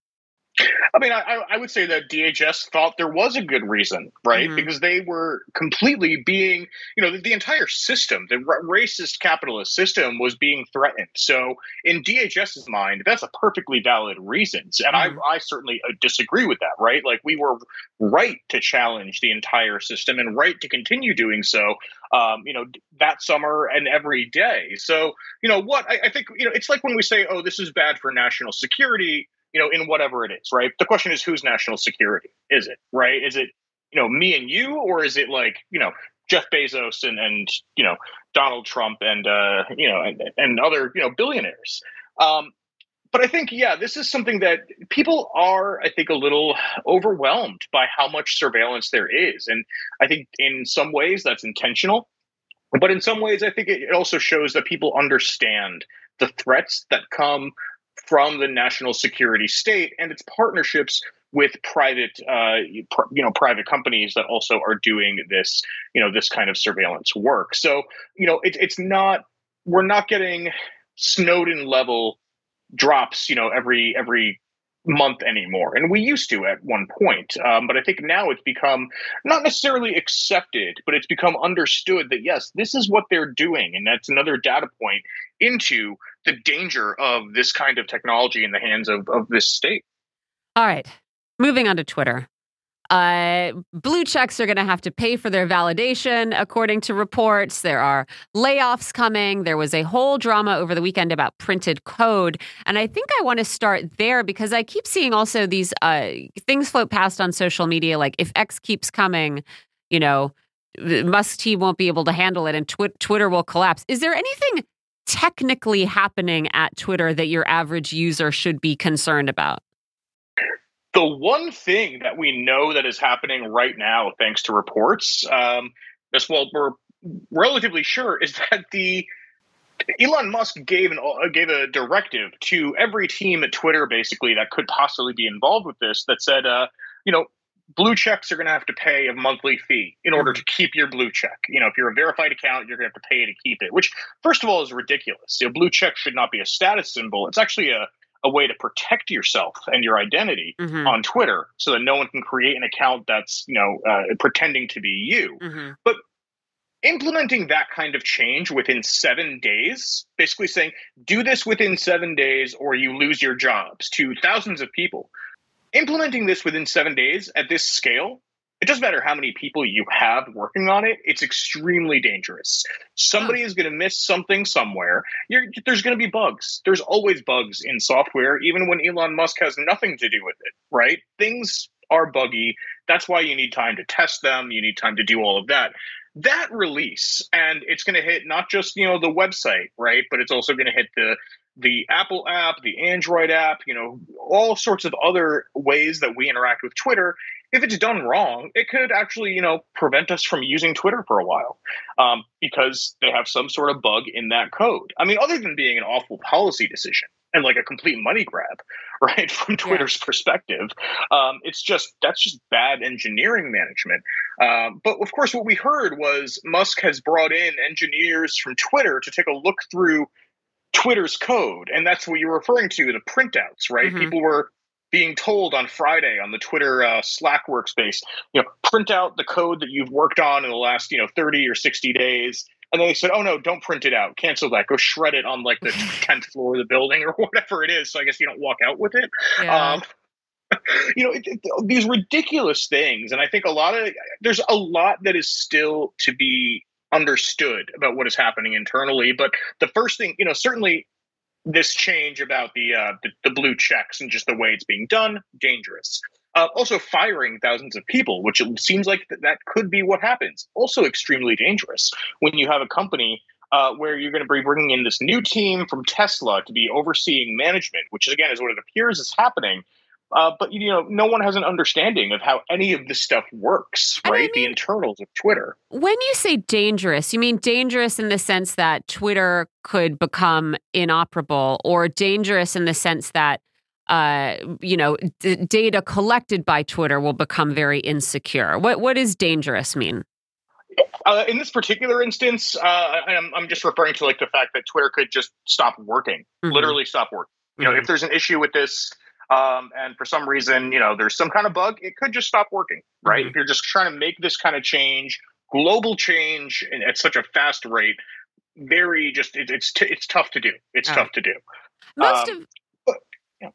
I mean, I, I, would say that DHS thought there was a good reason, right? Mm-hmm. Because they were completely being, you know, the, the entire system, the r- racist capitalist system was being threatened. So, in DHS's mind, that's a perfectly valid reason. And mm-hmm. I, I certainly uh, disagree with that, right? Like, we were right to challenge the entire system and right to continue doing so, um, you know, that summer and every day. So, you know, what I, I think, you know, it's like when we say, oh, this is bad for national security you know, in whatever it is, right? The question is whose national security is it, right? Is it, you know, me and you, or is it like, you know, Jeff Bezos and and you know Donald Trump and uh, you know and, and other you know billionaires. Um, but I think, yeah, this is something that people are, I think, a little overwhelmed by how much surveillance there is. And I think in some ways that's intentional. But in some ways, I think it also shows that people understand the threats that come from the national security state and its partnerships with private, uh, you know, private companies that also are doing this, you know, this kind of surveillance work. So, you know, it, it's not we're not getting Snowden level drops, you know, every every month anymore. And we used to at one point. Um, but I think now it's become not necessarily accepted, but it's become understood that yes, this is what they're doing. And that's another data point into the danger of this kind of technology in the hands of, of this state. All right. Moving on to Twitter. Uh, blue checks are going to have to pay for their validation, according to reports. There are layoffs coming. There was a whole drama over the weekend about printed code. And I think I want to start there because I keep seeing also these uh, things float past on social media like if X keeps coming, you know, Musk team won't be able to handle it and tw- Twitter will collapse. Is there anything technically happening at Twitter that your average user should be concerned about? The one thing that we know that is happening right now, thanks to reports, um, as well we're relatively sure, is that the Elon Musk gave an uh, gave a directive to every team at Twitter, basically that could possibly be involved with this, that said, uh, you know, blue checks are going to have to pay a monthly fee in order to keep your blue check. You know, if you're a verified account, you're going to have to pay to keep it, which, first of all, is ridiculous. You know, blue check should not be a status symbol. It's actually a a way to protect yourself and your identity mm-hmm. on Twitter so that no one can create an account that's, you know, uh, pretending to be you. Mm-hmm. But implementing that kind of change within seven days, basically saying, do this within seven days or you lose your jobs to thousands of people. Implementing this within seven days at this scale it doesn't matter how many people you have working on it it's extremely dangerous. Somebody is going to miss something somewhere. You're, there's going to be bugs. There's always bugs in software even when elon musk has nothing to do with it right? Things are buggy. That's why you need time to test them. You need time to do all of that. That release and it's going to hit not just you know the website right? But it's also going to hit the the Apple app, the Android app, you know, all sorts of other ways that we interact with Twitter if it's done wrong, it could actually, you know, prevent us from using Twitter for a while um, because they have some sort of bug in that code. I mean, other than being an awful policy decision and like a complete money grab, right, from Twitter's yeah. perspective, um, it's just that's just bad engineering management. Um, but of course, what we heard was Musk has brought in engineers from Twitter to take a look through Twitter's code, and that's what you're referring to the printouts, right? Mm-hmm. People were being told on Friday on the Twitter uh, Slack workspace, you know, print out the code that you've worked on in the last, you know, 30 or 60 days. And then they said, oh no, don't print it out. Cancel that. Go shred it on like the 10th floor of the building or whatever it is. So I guess you don't walk out with it. Yeah. Um, you know, it, it, these ridiculous things. And I think a lot of, there's a lot that is still to be understood about what is happening internally. But the first thing, you know, certainly this change about the, uh, the, the blue checks and just the way it's being done dangerous. Uh, also, firing thousands of people, which it seems like th- that could be what happens. Also, extremely dangerous when you have a company uh, where you're going to be bringing in this new team from Tesla to be overseeing management, which again is what it appears is happening. Uh, but you know, no one has an understanding of how any of this stuff works, right? I mean, the internals of Twitter. When you say dangerous, you mean dangerous in the sense that Twitter could become inoperable, or dangerous in the sense that uh, you know, d- data collected by Twitter will become very insecure. What what does dangerous mean? Uh, in this particular instance, uh, I'm, I'm just referring to like the fact that Twitter could just stop working, mm-hmm. literally stop working. You know, mm-hmm. if there's an issue with this, um, and for some reason, you know, there's some kind of bug, it could just stop working, right? Mm-hmm. If you're just trying to make this kind of change, global change at such a fast rate, very just it, it's t- it's tough to do. It's tough to do. Most um, of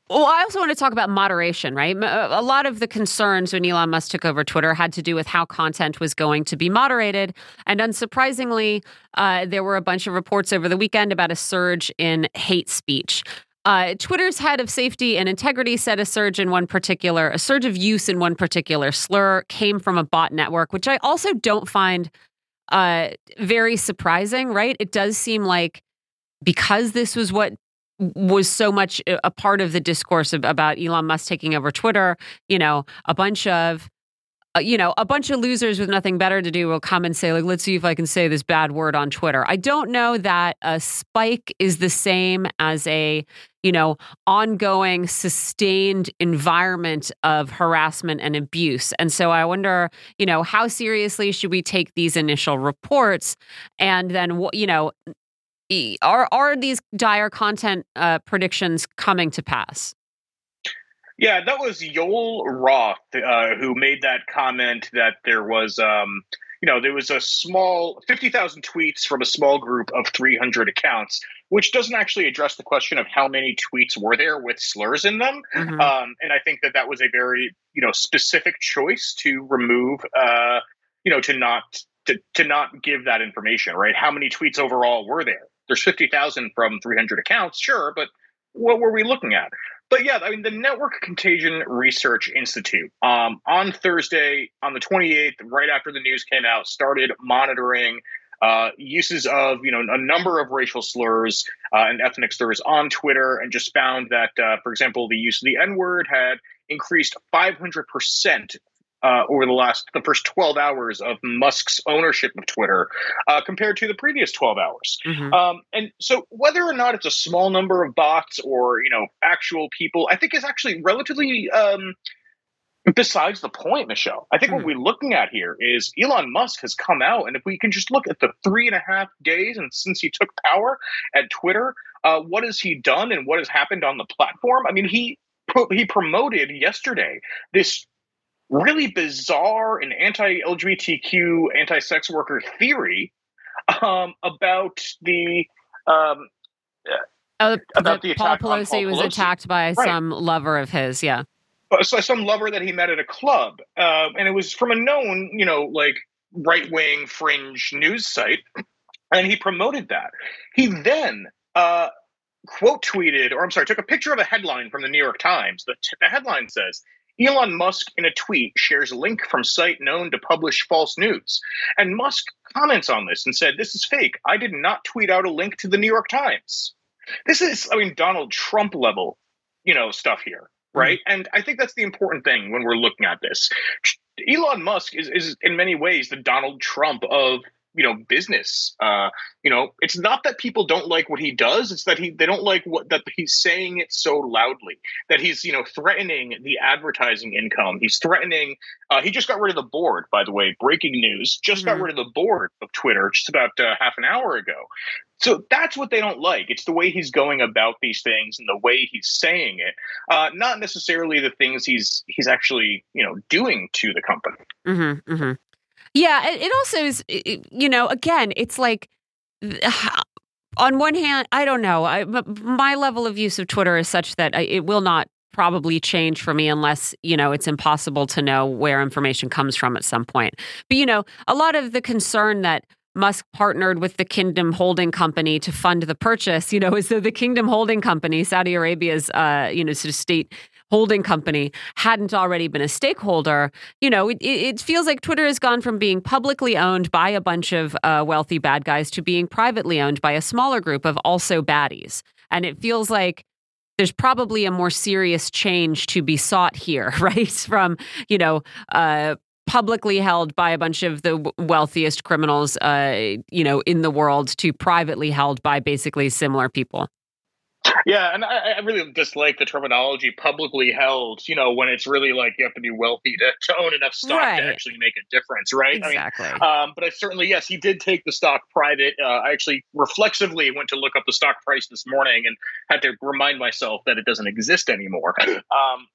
well, I also want to talk about moderation, right? A lot of the concerns when Elon Musk took over Twitter had to do with how content was going to be moderated. And unsurprisingly, uh, there were a bunch of reports over the weekend about a surge in hate speech. Uh, Twitter's head of safety and integrity said a surge in one particular, a surge of use in one particular slur came from a bot network, which I also don't find uh, very surprising, right? It does seem like because this was what was so much a part of the discourse about Elon Musk taking over Twitter. You know, a bunch of you know, a bunch of losers with nothing better to do will come and say, like, let's see if I can say this bad word on Twitter. I don't know that a spike is the same as a, you know, ongoing, sustained environment of harassment and abuse. And so I wonder, you know, how seriously should we take these initial reports? And then, you know, are are these dire content uh, predictions coming to pass? Yeah, that was Joel Roth uh, who made that comment that there was, um, you know, there was a small 50,000 tweets from a small group of 300 accounts, which doesn't actually address the question of how many tweets were there with slurs in them. Mm-hmm. Um, and I think that that was a very, you know, specific choice to remove, uh, you know, to not to, to not give that information, right? How many tweets overall were there? There's 50,000 from 300 accounts, sure, but what were we looking at? But yeah, I mean, the Network Contagion Research Institute um, on Thursday, on the 28th, right after the news came out, started monitoring uh, uses of you know a number of racial slurs uh, and ethnic slurs on Twitter, and just found that, uh, for example, the use of the N word had increased 500 percent uh, over the last the first 12 hours of Musk's ownership of Twitter uh, compared to the previous 12 hours. Mm-hmm. Um, and so whether or not it's a small number of bots or you know actual people, I think is actually relatively um, besides the point, Michelle. I think mm-hmm. what we're looking at here is Elon Musk has come out, and if we can just look at the three and a half days and since he took power at Twitter, uh, what has he done and what has happened on the platform? I mean, he he promoted yesterday this really bizarre and anti-LGBTQ, anti-sex worker theory um, about the um, uh, about the, the Paul Pelosi, Paul was attacked by right. some lover of his. Yeah, uh, so some lover that he met at a club, uh, and it was from a known, you know, like right-wing fringe news site, and he promoted that. He then. Uh, quote tweeted, or I'm sorry, took a picture of a headline from the New York Times. The, t- the headline says, Elon Musk, in a tweet, shares a link from site known to publish false news. And Musk comments on this and said, This is fake. I did not tweet out a link to the New York Times. This is, I mean, Donald Trump level, you know, stuff here, hmm. right? Mm-hmm. And I think that's the important thing when we're looking at this. Elon Musk is, is in many ways the Donald Trump of you know business. Uh you know it's not that people don't like what he does it's that he they don't like what that he's saying it so loudly that he's you know threatening the advertising income. He's threatening uh, he just got rid of the board by the way breaking news just mm-hmm. got rid of the board of twitter just about uh, half an hour ago. So that's what they don't like. It's the way he's going about these things and the way he's saying it uh, not necessarily the things he's he's actually you know doing to the company. Mm-hmm, mm-hmm. Yeah, it, also is. You know, again, it's like on one hand, I don't know. I, my level of use of Twitter is such that I, it will not probably change for me unless you know it's impossible to know where information comes from at some point. But you know, a lot of the concern that Musk partnered with the Kingdom Holding Company to fund the purchase, you know, is that the Kingdom Holding Company, Saudi Arabia's, uh, you know, sort of state holding company hadn't already been a stakeholder, you know, it, it feels like Twitter has gone from being publicly owned by a bunch of uh, wealthy bad guys to being privately owned by a smaller group of also baddies. And it feels like there's probably a more serious change to be sought here, right? From, you know, uh, publicly held by a bunch of the wealthiest criminals, uh, you know, in the world to privately held by basically similar people. Yeah, and I, I, really dislike the terminology publicly held, you know, when it's really like you have to be wealthy to, to own enough stock right. to actually make a difference, right? Exactly. I mean, um, but I certainly, yes, he did take the stock private. Uh, I actually reflexively went to look up the stock price this morning and had to remind myself that it doesn't exist anymore. Um,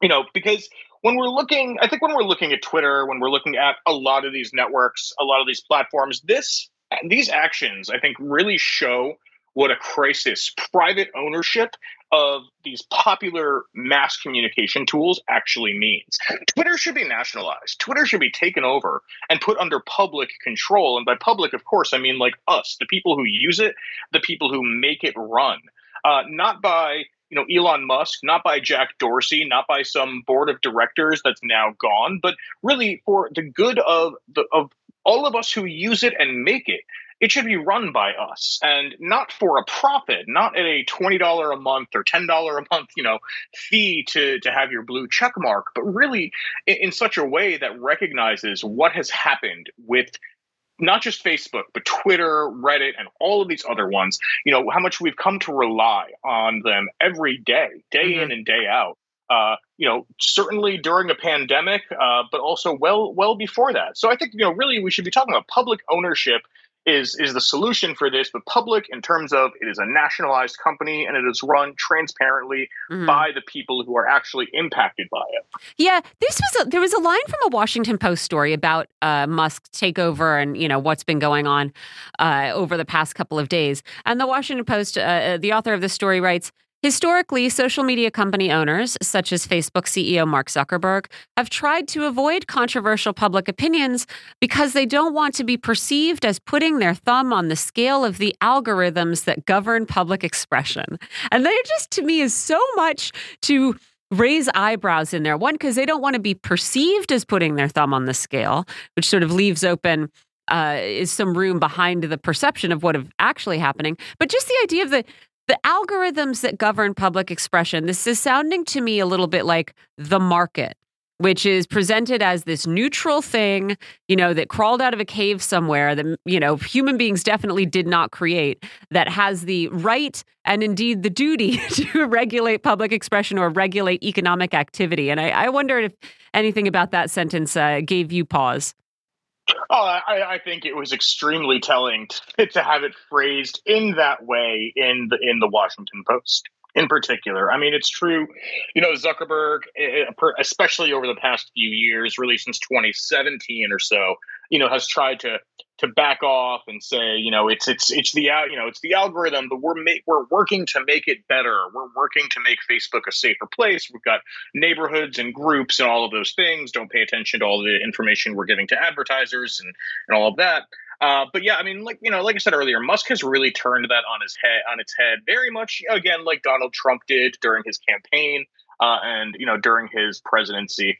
you know, because when we're looking, I think when we're looking at Twitter, when we're looking at a lot of these networks, a lot of these platforms, this these actions, I think, really show what a crisis private ownership of these popular mass communication tools actually means. Twitter should be nationalized. Twitter should be taken over and put under public control. And by public, of course, I mean like us, the people who use it, the people who make it run, uh, not by you know Elon Musk, not by Jack Dorsey, not by some board of directors that's now gone, but really for the good of the of all of us who use it and make it it should be run by us and not for a profit, not at a $20 a month or $10 a month, you know, fee to, to have your blue check mark, but really in, in such a way that recognizes what has happened with not just Facebook, but Twitter, Reddit, and all of these other ones, you know, how much we've come to rely on them every day, day mm-hmm. in and day out. Uh, you know, certainly during a pandemic, uh, but also well, well before that. So I think you know, really, we should be talking about public ownership is is the solution for this. But public, in terms of it is a nationalized company and it is run transparently mm-hmm. by the people who are actually impacted by it. Yeah, this was a, there was a line from a Washington Post story about uh, Musk's takeover and you know what's been going on uh, over the past couple of days. And the Washington Post, uh, uh the author of the story writes. Historically, social media company owners, such as Facebook CEO Mark Zuckerberg, have tried to avoid controversial public opinions because they don't want to be perceived as putting their thumb on the scale of the algorithms that govern public expression. And that just, to me, is so much to raise eyebrows in there. One, because they don't want to be perceived as putting their thumb on the scale, which sort of leaves open uh, is some room behind the perception of what is actually happening. But just the idea of the the algorithms that govern public expression, this is sounding to me a little bit like the market, which is presented as this neutral thing, you know, that crawled out of a cave somewhere that, you know, human beings definitely did not create, that has the right and indeed the duty to regulate public expression or regulate economic activity. And I, I wondered if anything about that sentence uh, gave you pause. Oh, I, I, think it was extremely telling to, to, have it phrased in that way in the in the Washington Post in particular. I mean, it's true, you know, Zuckerberg, eh, eh, especially over the past few years, really since 2017 or so, you know, has tried to to back off and say, you know, it's it's it's the you know it's the algorithm, but we're ma- we're working to make it better. We're working to make Facebook a safer place. We've got neighborhoods and groups and all of those things. Don't pay attention to all the information we're giving to advertisers and and all of that. Uh, but yeah, I mean, like you know, like I said earlier, Musk has really turned that on his head, on its head, very much again, like Donald Trump did during his campaign, uh, and you know, during his presidency.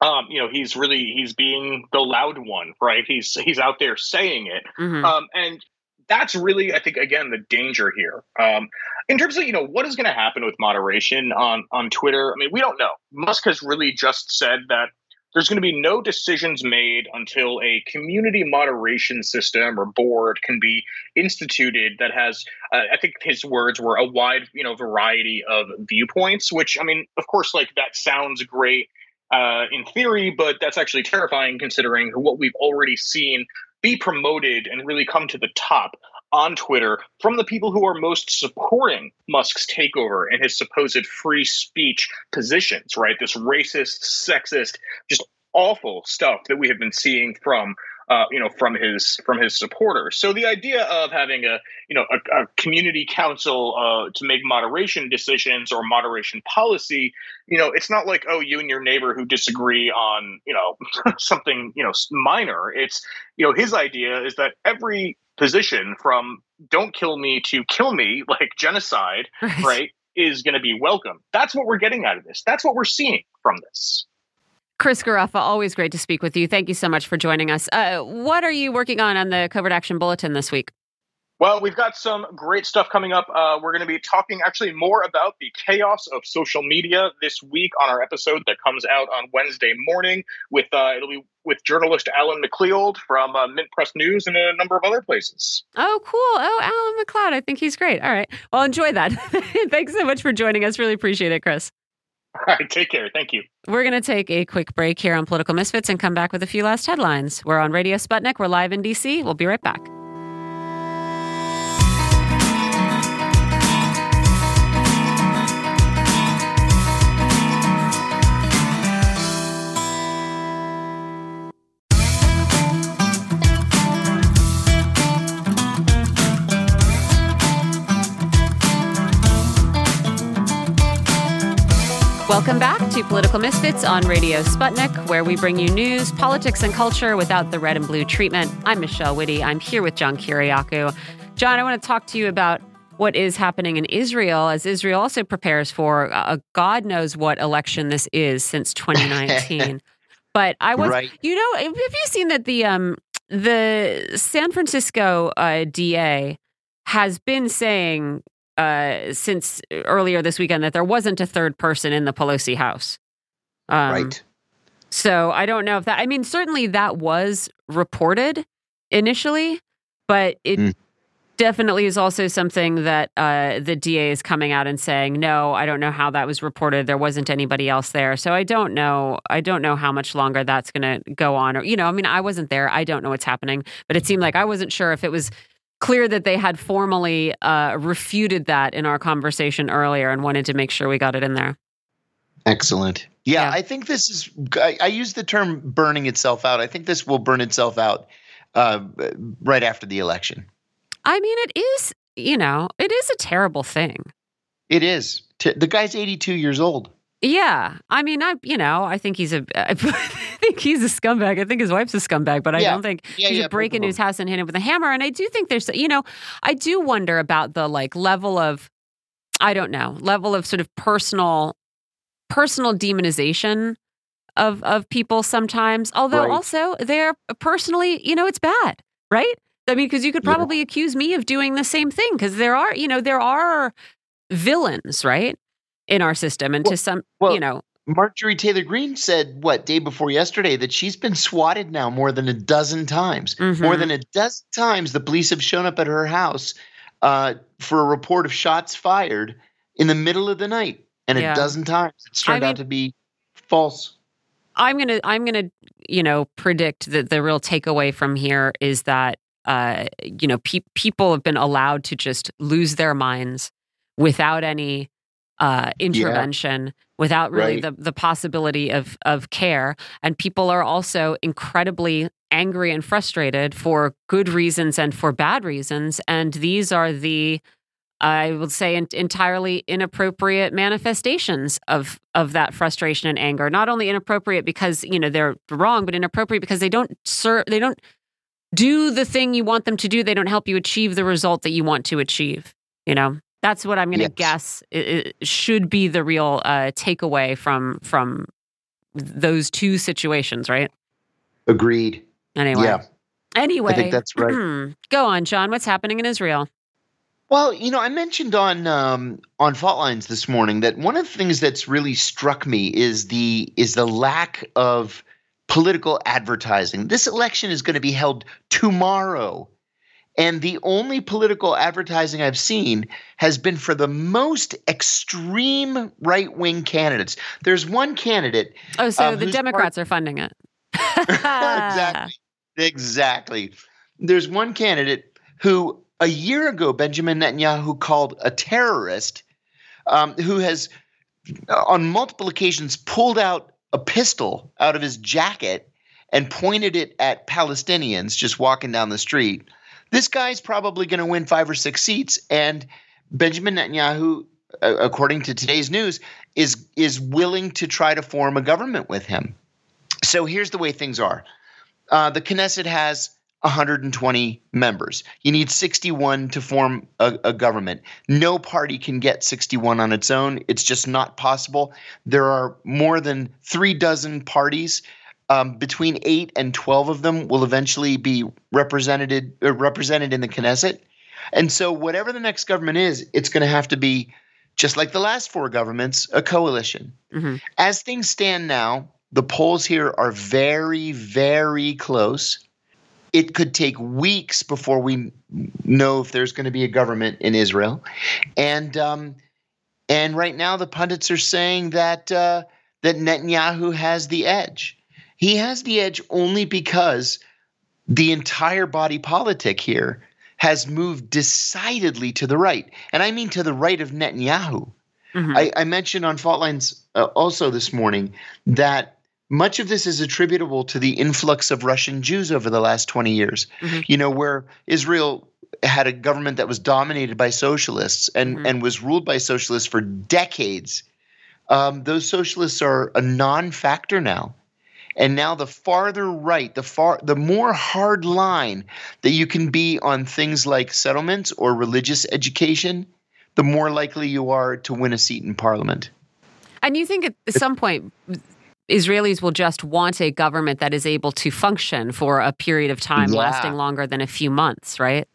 Um, you know, he's really he's being the loud one, right? He's he's out there saying it, mm-hmm. um, and that's really, I think, again, the danger here. Um, in terms of you know what is going to happen with moderation on on Twitter, I mean, we don't know. Musk has really just said that there's going to be no decisions made until a community moderation system or board can be instituted that has uh, i think his words were a wide you know variety of viewpoints which i mean of course like that sounds great uh, in theory but that's actually terrifying considering what we've already seen be promoted and really come to the top on Twitter from the people who are most supporting Musk's takeover and his supposed free speech positions, right? This racist, sexist, just awful stuff that we have been seeing from uh, you know from his from his supporters. So the idea of having a you know a, a community council uh, to make moderation decisions or moderation policy, you know, it's not like oh you and your neighbor who disagree on you know something you know minor. It's you know his idea is that every position from don't kill me to kill me, like genocide, right, right is going to be welcome. That's what we're getting out of this. That's what we're seeing from this. Chris Garaffa, always great to speak with you. Thank you so much for joining us. Uh, what are you working on on the CovertAction Bulletin this week? Well, we've got some great stuff coming up. Uh, we're going to be talking actually more about the chaos of social media this week on our episode that comes out on Wednesday morning. With uh, it'll be with journalist Alan MacLeod from uh, MintPress News and a number of other places. Oh, cool! Oh, Alan MacLeod, I think he's great. All right, well, enjoy that. Thanks so much for joining us. Really appreciate it, Chris. All right, take care. Thank you. We're going to take a quick break here on Political Misfits and come back with a few last headlines. We're on Radio Sputnik. We're live in DC. We'll be right back. Welcome back to Political Misfits on Radio Sputnik, where we bring you news, politics, and culture without the red and blue treatment. I'm Michelle Witte. I'm here with John Kiriakou. John, I want to talk to you about what is happening in Israel as Israel also prepares for a God knows what election this is since 2019. but I was, right. you know, have you seen that the um, the San Francisco uh, DA has been saying uh, since earlier this weekend that there wasn't a third person in the Pelosi house. Um, right. So I don't know if that. I mean, certainly that was reported initially, but it mm. definitely is also something that uh, the DA is coming out and saying, no, I don't know how that was reported. There wasn't anybody else there. So I don't know. I don't know how much longer that's going to go on. Or, you know, I mean, I wasn't there. I don't know what's happening. But it seemed like I wasn't sure if it was clear that they had formally uh, refuted that in our conversation earlier and wanted to make sure we got it in there. Excellent. Yeah, yeah. I think this is, I, I, use the term burning itself out. I think this will burn itself out uh, right after the election. I mean, it is, you know, it is a terrible thing. It is. The guy's 82 years old. Yeah. I mean, I, you know, I think he's a, I think he's a scumbag. I think his wife's a scumbag, but I yeah. don't think yeah, he yeah, should break into his house and hit him with a hammer. And I do think there's, you know, I do wonder about the like level of, I don't know, level of sort of personal, personal demonization of of people sometimes. Although right. also they're personally, you know, it's bad, right? I mean, because you could probably accuse me of doing the same thing because there are, you know, there are villains, right, in our system, and well, to some, well, you know. Marjorie Taylor Greene said what day before yesterday that she's been swatted now more than a dozen times. Mm-hmm. More than a dozen times, the police have shown up at her house uh, for a report of shots fired in the middle of the night, and yeah. a dozen times it's turned I mean, out to be false. I'm gonna I'm gonna you know predict that the real takeaway from here is that uh, you know pe- people have been allowed to just lose their minds without any uh, intervention, yeah. without really right. the the possibility of of care, and people are also incredibly angry and frustrated for good reasons and for bad reasons, and these are the I would say entirely inappropriate manifestations of of that frustration and anger. Not only inappropriate because you know they're wrong, but inappropriate because they don't serve. They don't do the thing you want them to do. They don't help you achieve the result that you want to achieve. You know, that's what I'm going to yes. guess. It, it, should be the real uh, takeaway from from those two situations, right? Agreed. Anyway. Yeah. Anyway, I think that's right. go on, John. What's happening in Israel? Well, you know, I mentioned on um, on Fault Lines this morning that one of the things that's really struck me is the is the lack of political advertising. This election is going to be held tomorrow. And the only political advertising I've seen has been for the most extreme right wing candidates. There's one candidate. Oh, so um, the Democrats part- are funding it. exactly. Exactly. There's one candidate who a year ago, Benjamin Netanyahu called a terrorist um, who has, uh, on multiple occasions, pulled out a pistol out of his jacket and pointed it at Palestinians just walking down the street. This guy's probably going to win five or six seats, and Benjamin Netanyahu, according to today's news, is is willing to try to form a government with him. So here's the way things are: uh, the Knesset has 120 members. You need 61 to form a, a, government. No party can get 61 on its own. It's just not possible. There are more than three dozen parties. Um, between eight and 12 of them will eventually be represented uh, represented in the Knesset. And so, whatever the next government is, it's going to have to be just like the last four governments, a coalition. Mm-hmm. As things stand now, the polls here are very, very close it could take weeks before we know if there's going to be a government in Israel, and um, and right now the pundits are saying that uh, that Netanyahu has the edge. He has the edge only because the entire body politic here has moved decidedly to the right, and I mean to the right of Netanyahu. Mm-hmm. I, I, mentioned on Fault Lines uh, also this morning that much of this is attributable to the influx of Russian Jews over the last 20 years. Mm-hmm. You know, where Israel had a government that was dominated by socialists and, mm-hmm. and was ruled by socialists for decades. Um, those socialists are a non-factor now. And now the farther right, the far the more hard line that you can be on things like settlements or religious education, the more likely you are to win a seat in parliament. And you think at some point Israelis will just want a government that is able to function for a period of time Yeah. lasting longer than a few months, right?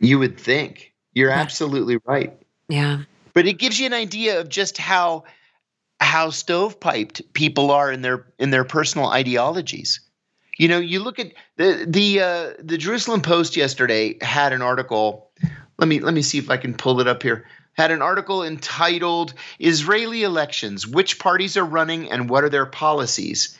You would think. You're absolutely right. Yeah. But it gives you an idea of just how how stovepiped people are in their in their personal ideologies. You know, you look at the the uh, the Jerusalem Post yesterday had an article. Let me let me see if I can pull it up here. Had an article entitled "Israeli Elections: Which Parties Are Running and What Are Their Policies."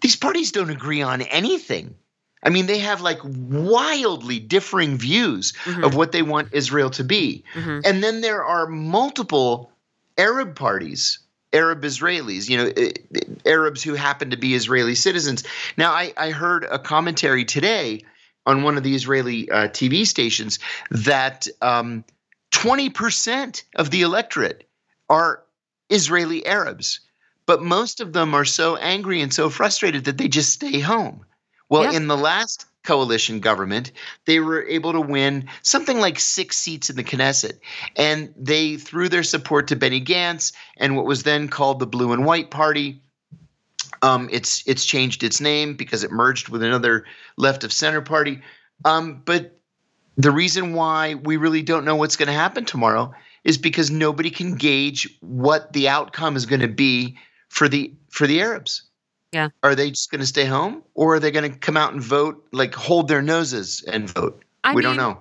These parties don't agree on anything. I mean, they have like wildly differing views Mhm. of what they want Israel to be. Mhm. And then there are multiple Arab parties, Arab Israelis, you know, eh, eh, Arabs who happen to be Israeli citizens. Now, I, I heard a commentary today on one of the Israeli uh, TV stations that um, 20% of the electorate are Israeli Arabs, but most of them are so angry and so frustrated that they just stay home. Well, Yeah. in the last coalition government, they were able to win something like six seats in the Knesset. And they threw their support to Benny Gantz and what was then called the Blue and White Party. Um, it's it's changed its name because it merged with another left of center party. Um, but the reason why we really don't know what's going to happen tomorrow is because nobody can gauge what the outcome is going to be for the for the Arabs. Yeah. Are they just going to stay home or are they going to come out and vote, like hold their noses and vote? I we mean, don't know.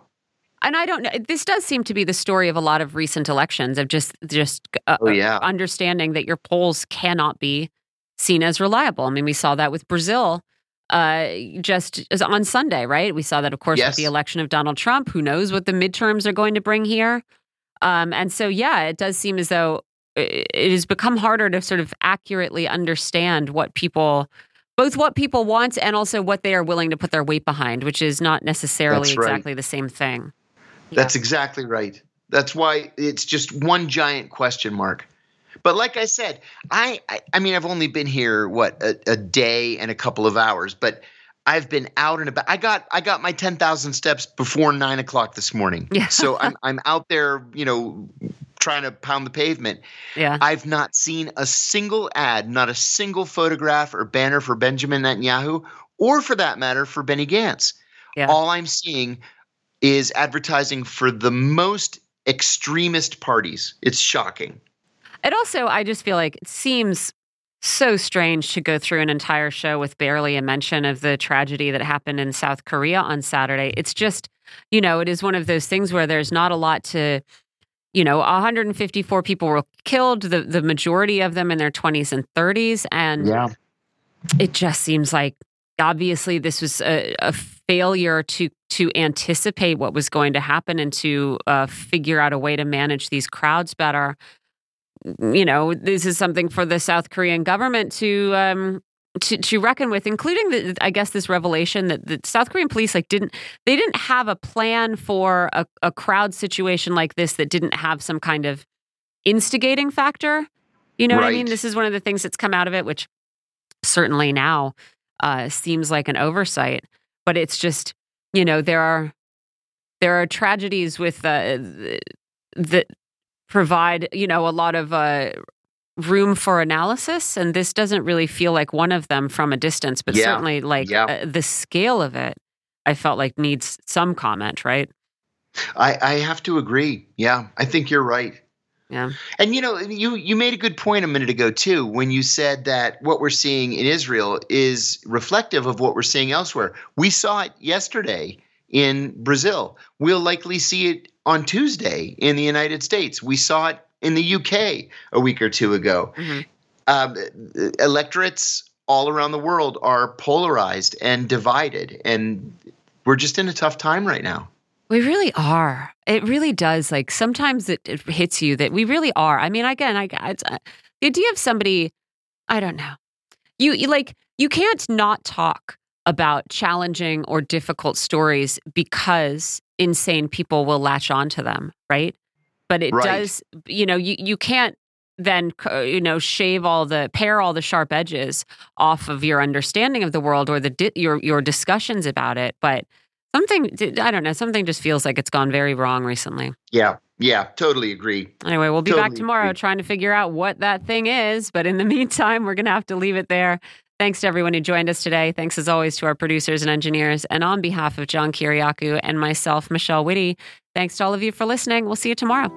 And I don't know. This does seem to be the story of a lot of recent elections of just just uh, Oh, yeah. understanding that your polls cannot be seen as reliable. I mean, we saw that with Brazil uh, just as on Sunday, right? We saw that, of course, with the election of Donald Trump. Who knows what the midterms are going to bring here? Um, and so, yeah, it does seem as though it has become harder to sort of accurately understand what people. Both what people want and also what they are willing to put their weight behind, which is not necessarily right. exactly the same thing. That's exactly right. That's why it's just one giant question mark. But like I said, I I, I mean I've only been here what a, a day and a couple of hours, but I've been out and about. I got I got my ten thousand steps before nine o'clock this morning. Yeah. So I'm I'm out there, you know, trying to pound the pavement. Yeah. I've not seen a single ad, not a single photograph or banner for Benjamin Netanyahu, or for that matter, for Benny Gantz. Yeah. All I'm seeing is advertising for the most extremist parties. It's shocking. It also, I just feel like it seems so strange to go through an entire show with barely a mention of the tragedy that happened in South Korea on Saturday. It's just, you know, it is one of those things where there's not a lot to, you know, 154 people were killed, the, the majority of them in their 20s and 30s. And Yeah. it just seems like obviously this was a, a failure to to anticipate what was going to happen and to uh, figure out a way to manage these crowds better. You know, this is something for the South Korean government to um, to, to reckon with, including the, I guess this revelation that the South Korean police like didn't they didn't have a plan for a, a crowd situation like this that didn't have some kind of instigating factor. You know what I mean? This is one of the things that's come out of it, which certainly now uh, seems like an oversight. But it's just, you know, there are there are tragedies with uh, that provide, you know, a lot of uh, room for analysis, and this doesn't really feel like one of them from a distance. But Yeah. certainly, like Yeah. uh, the scale of it, I felt like needs some comment, right? I, I have to agree. Yeah, I think you're right. Yeah. And you know, you you made a good point a minute ago too when you said that what we're seeing in Israel is reflective of what we're seeing elsewhere. We saw it yesterday in Brazil. We'll likely see it on Tuesday in the United States. We saw it in the UK a week or two ago. Mhm. Um, electorates all around the world are polarized and divided, and we're just in a tough time right now. We really are. It really does. Like sometimes it, it hits you that we really are. I mean, again, I, I it's, uh, the idea of somebody, I don't know. You, you like you can't not talk about challenging or difficult stories because insane people will latch onto them, right? But it Right. does. You know, you you can't then uh, you know shave all the pare all the sharp edges off of your understanding of the world or the di- your your discussions about it, but Something, I don't know, something just feels like it's gone very wrong recently. Yeah, yeah, totally agree. Anyway, we'll be totally back tomorrow agree. trying to figure out what that thing is. But in the meantime, we're going to have to leave it there. Thanks to everyone who joined us today. Thanks as always to our producers and engineers. And on behalf of John Kiriakou and myself, Michelle Witte, thanks to all of you for listening. We'll see you tomorrow.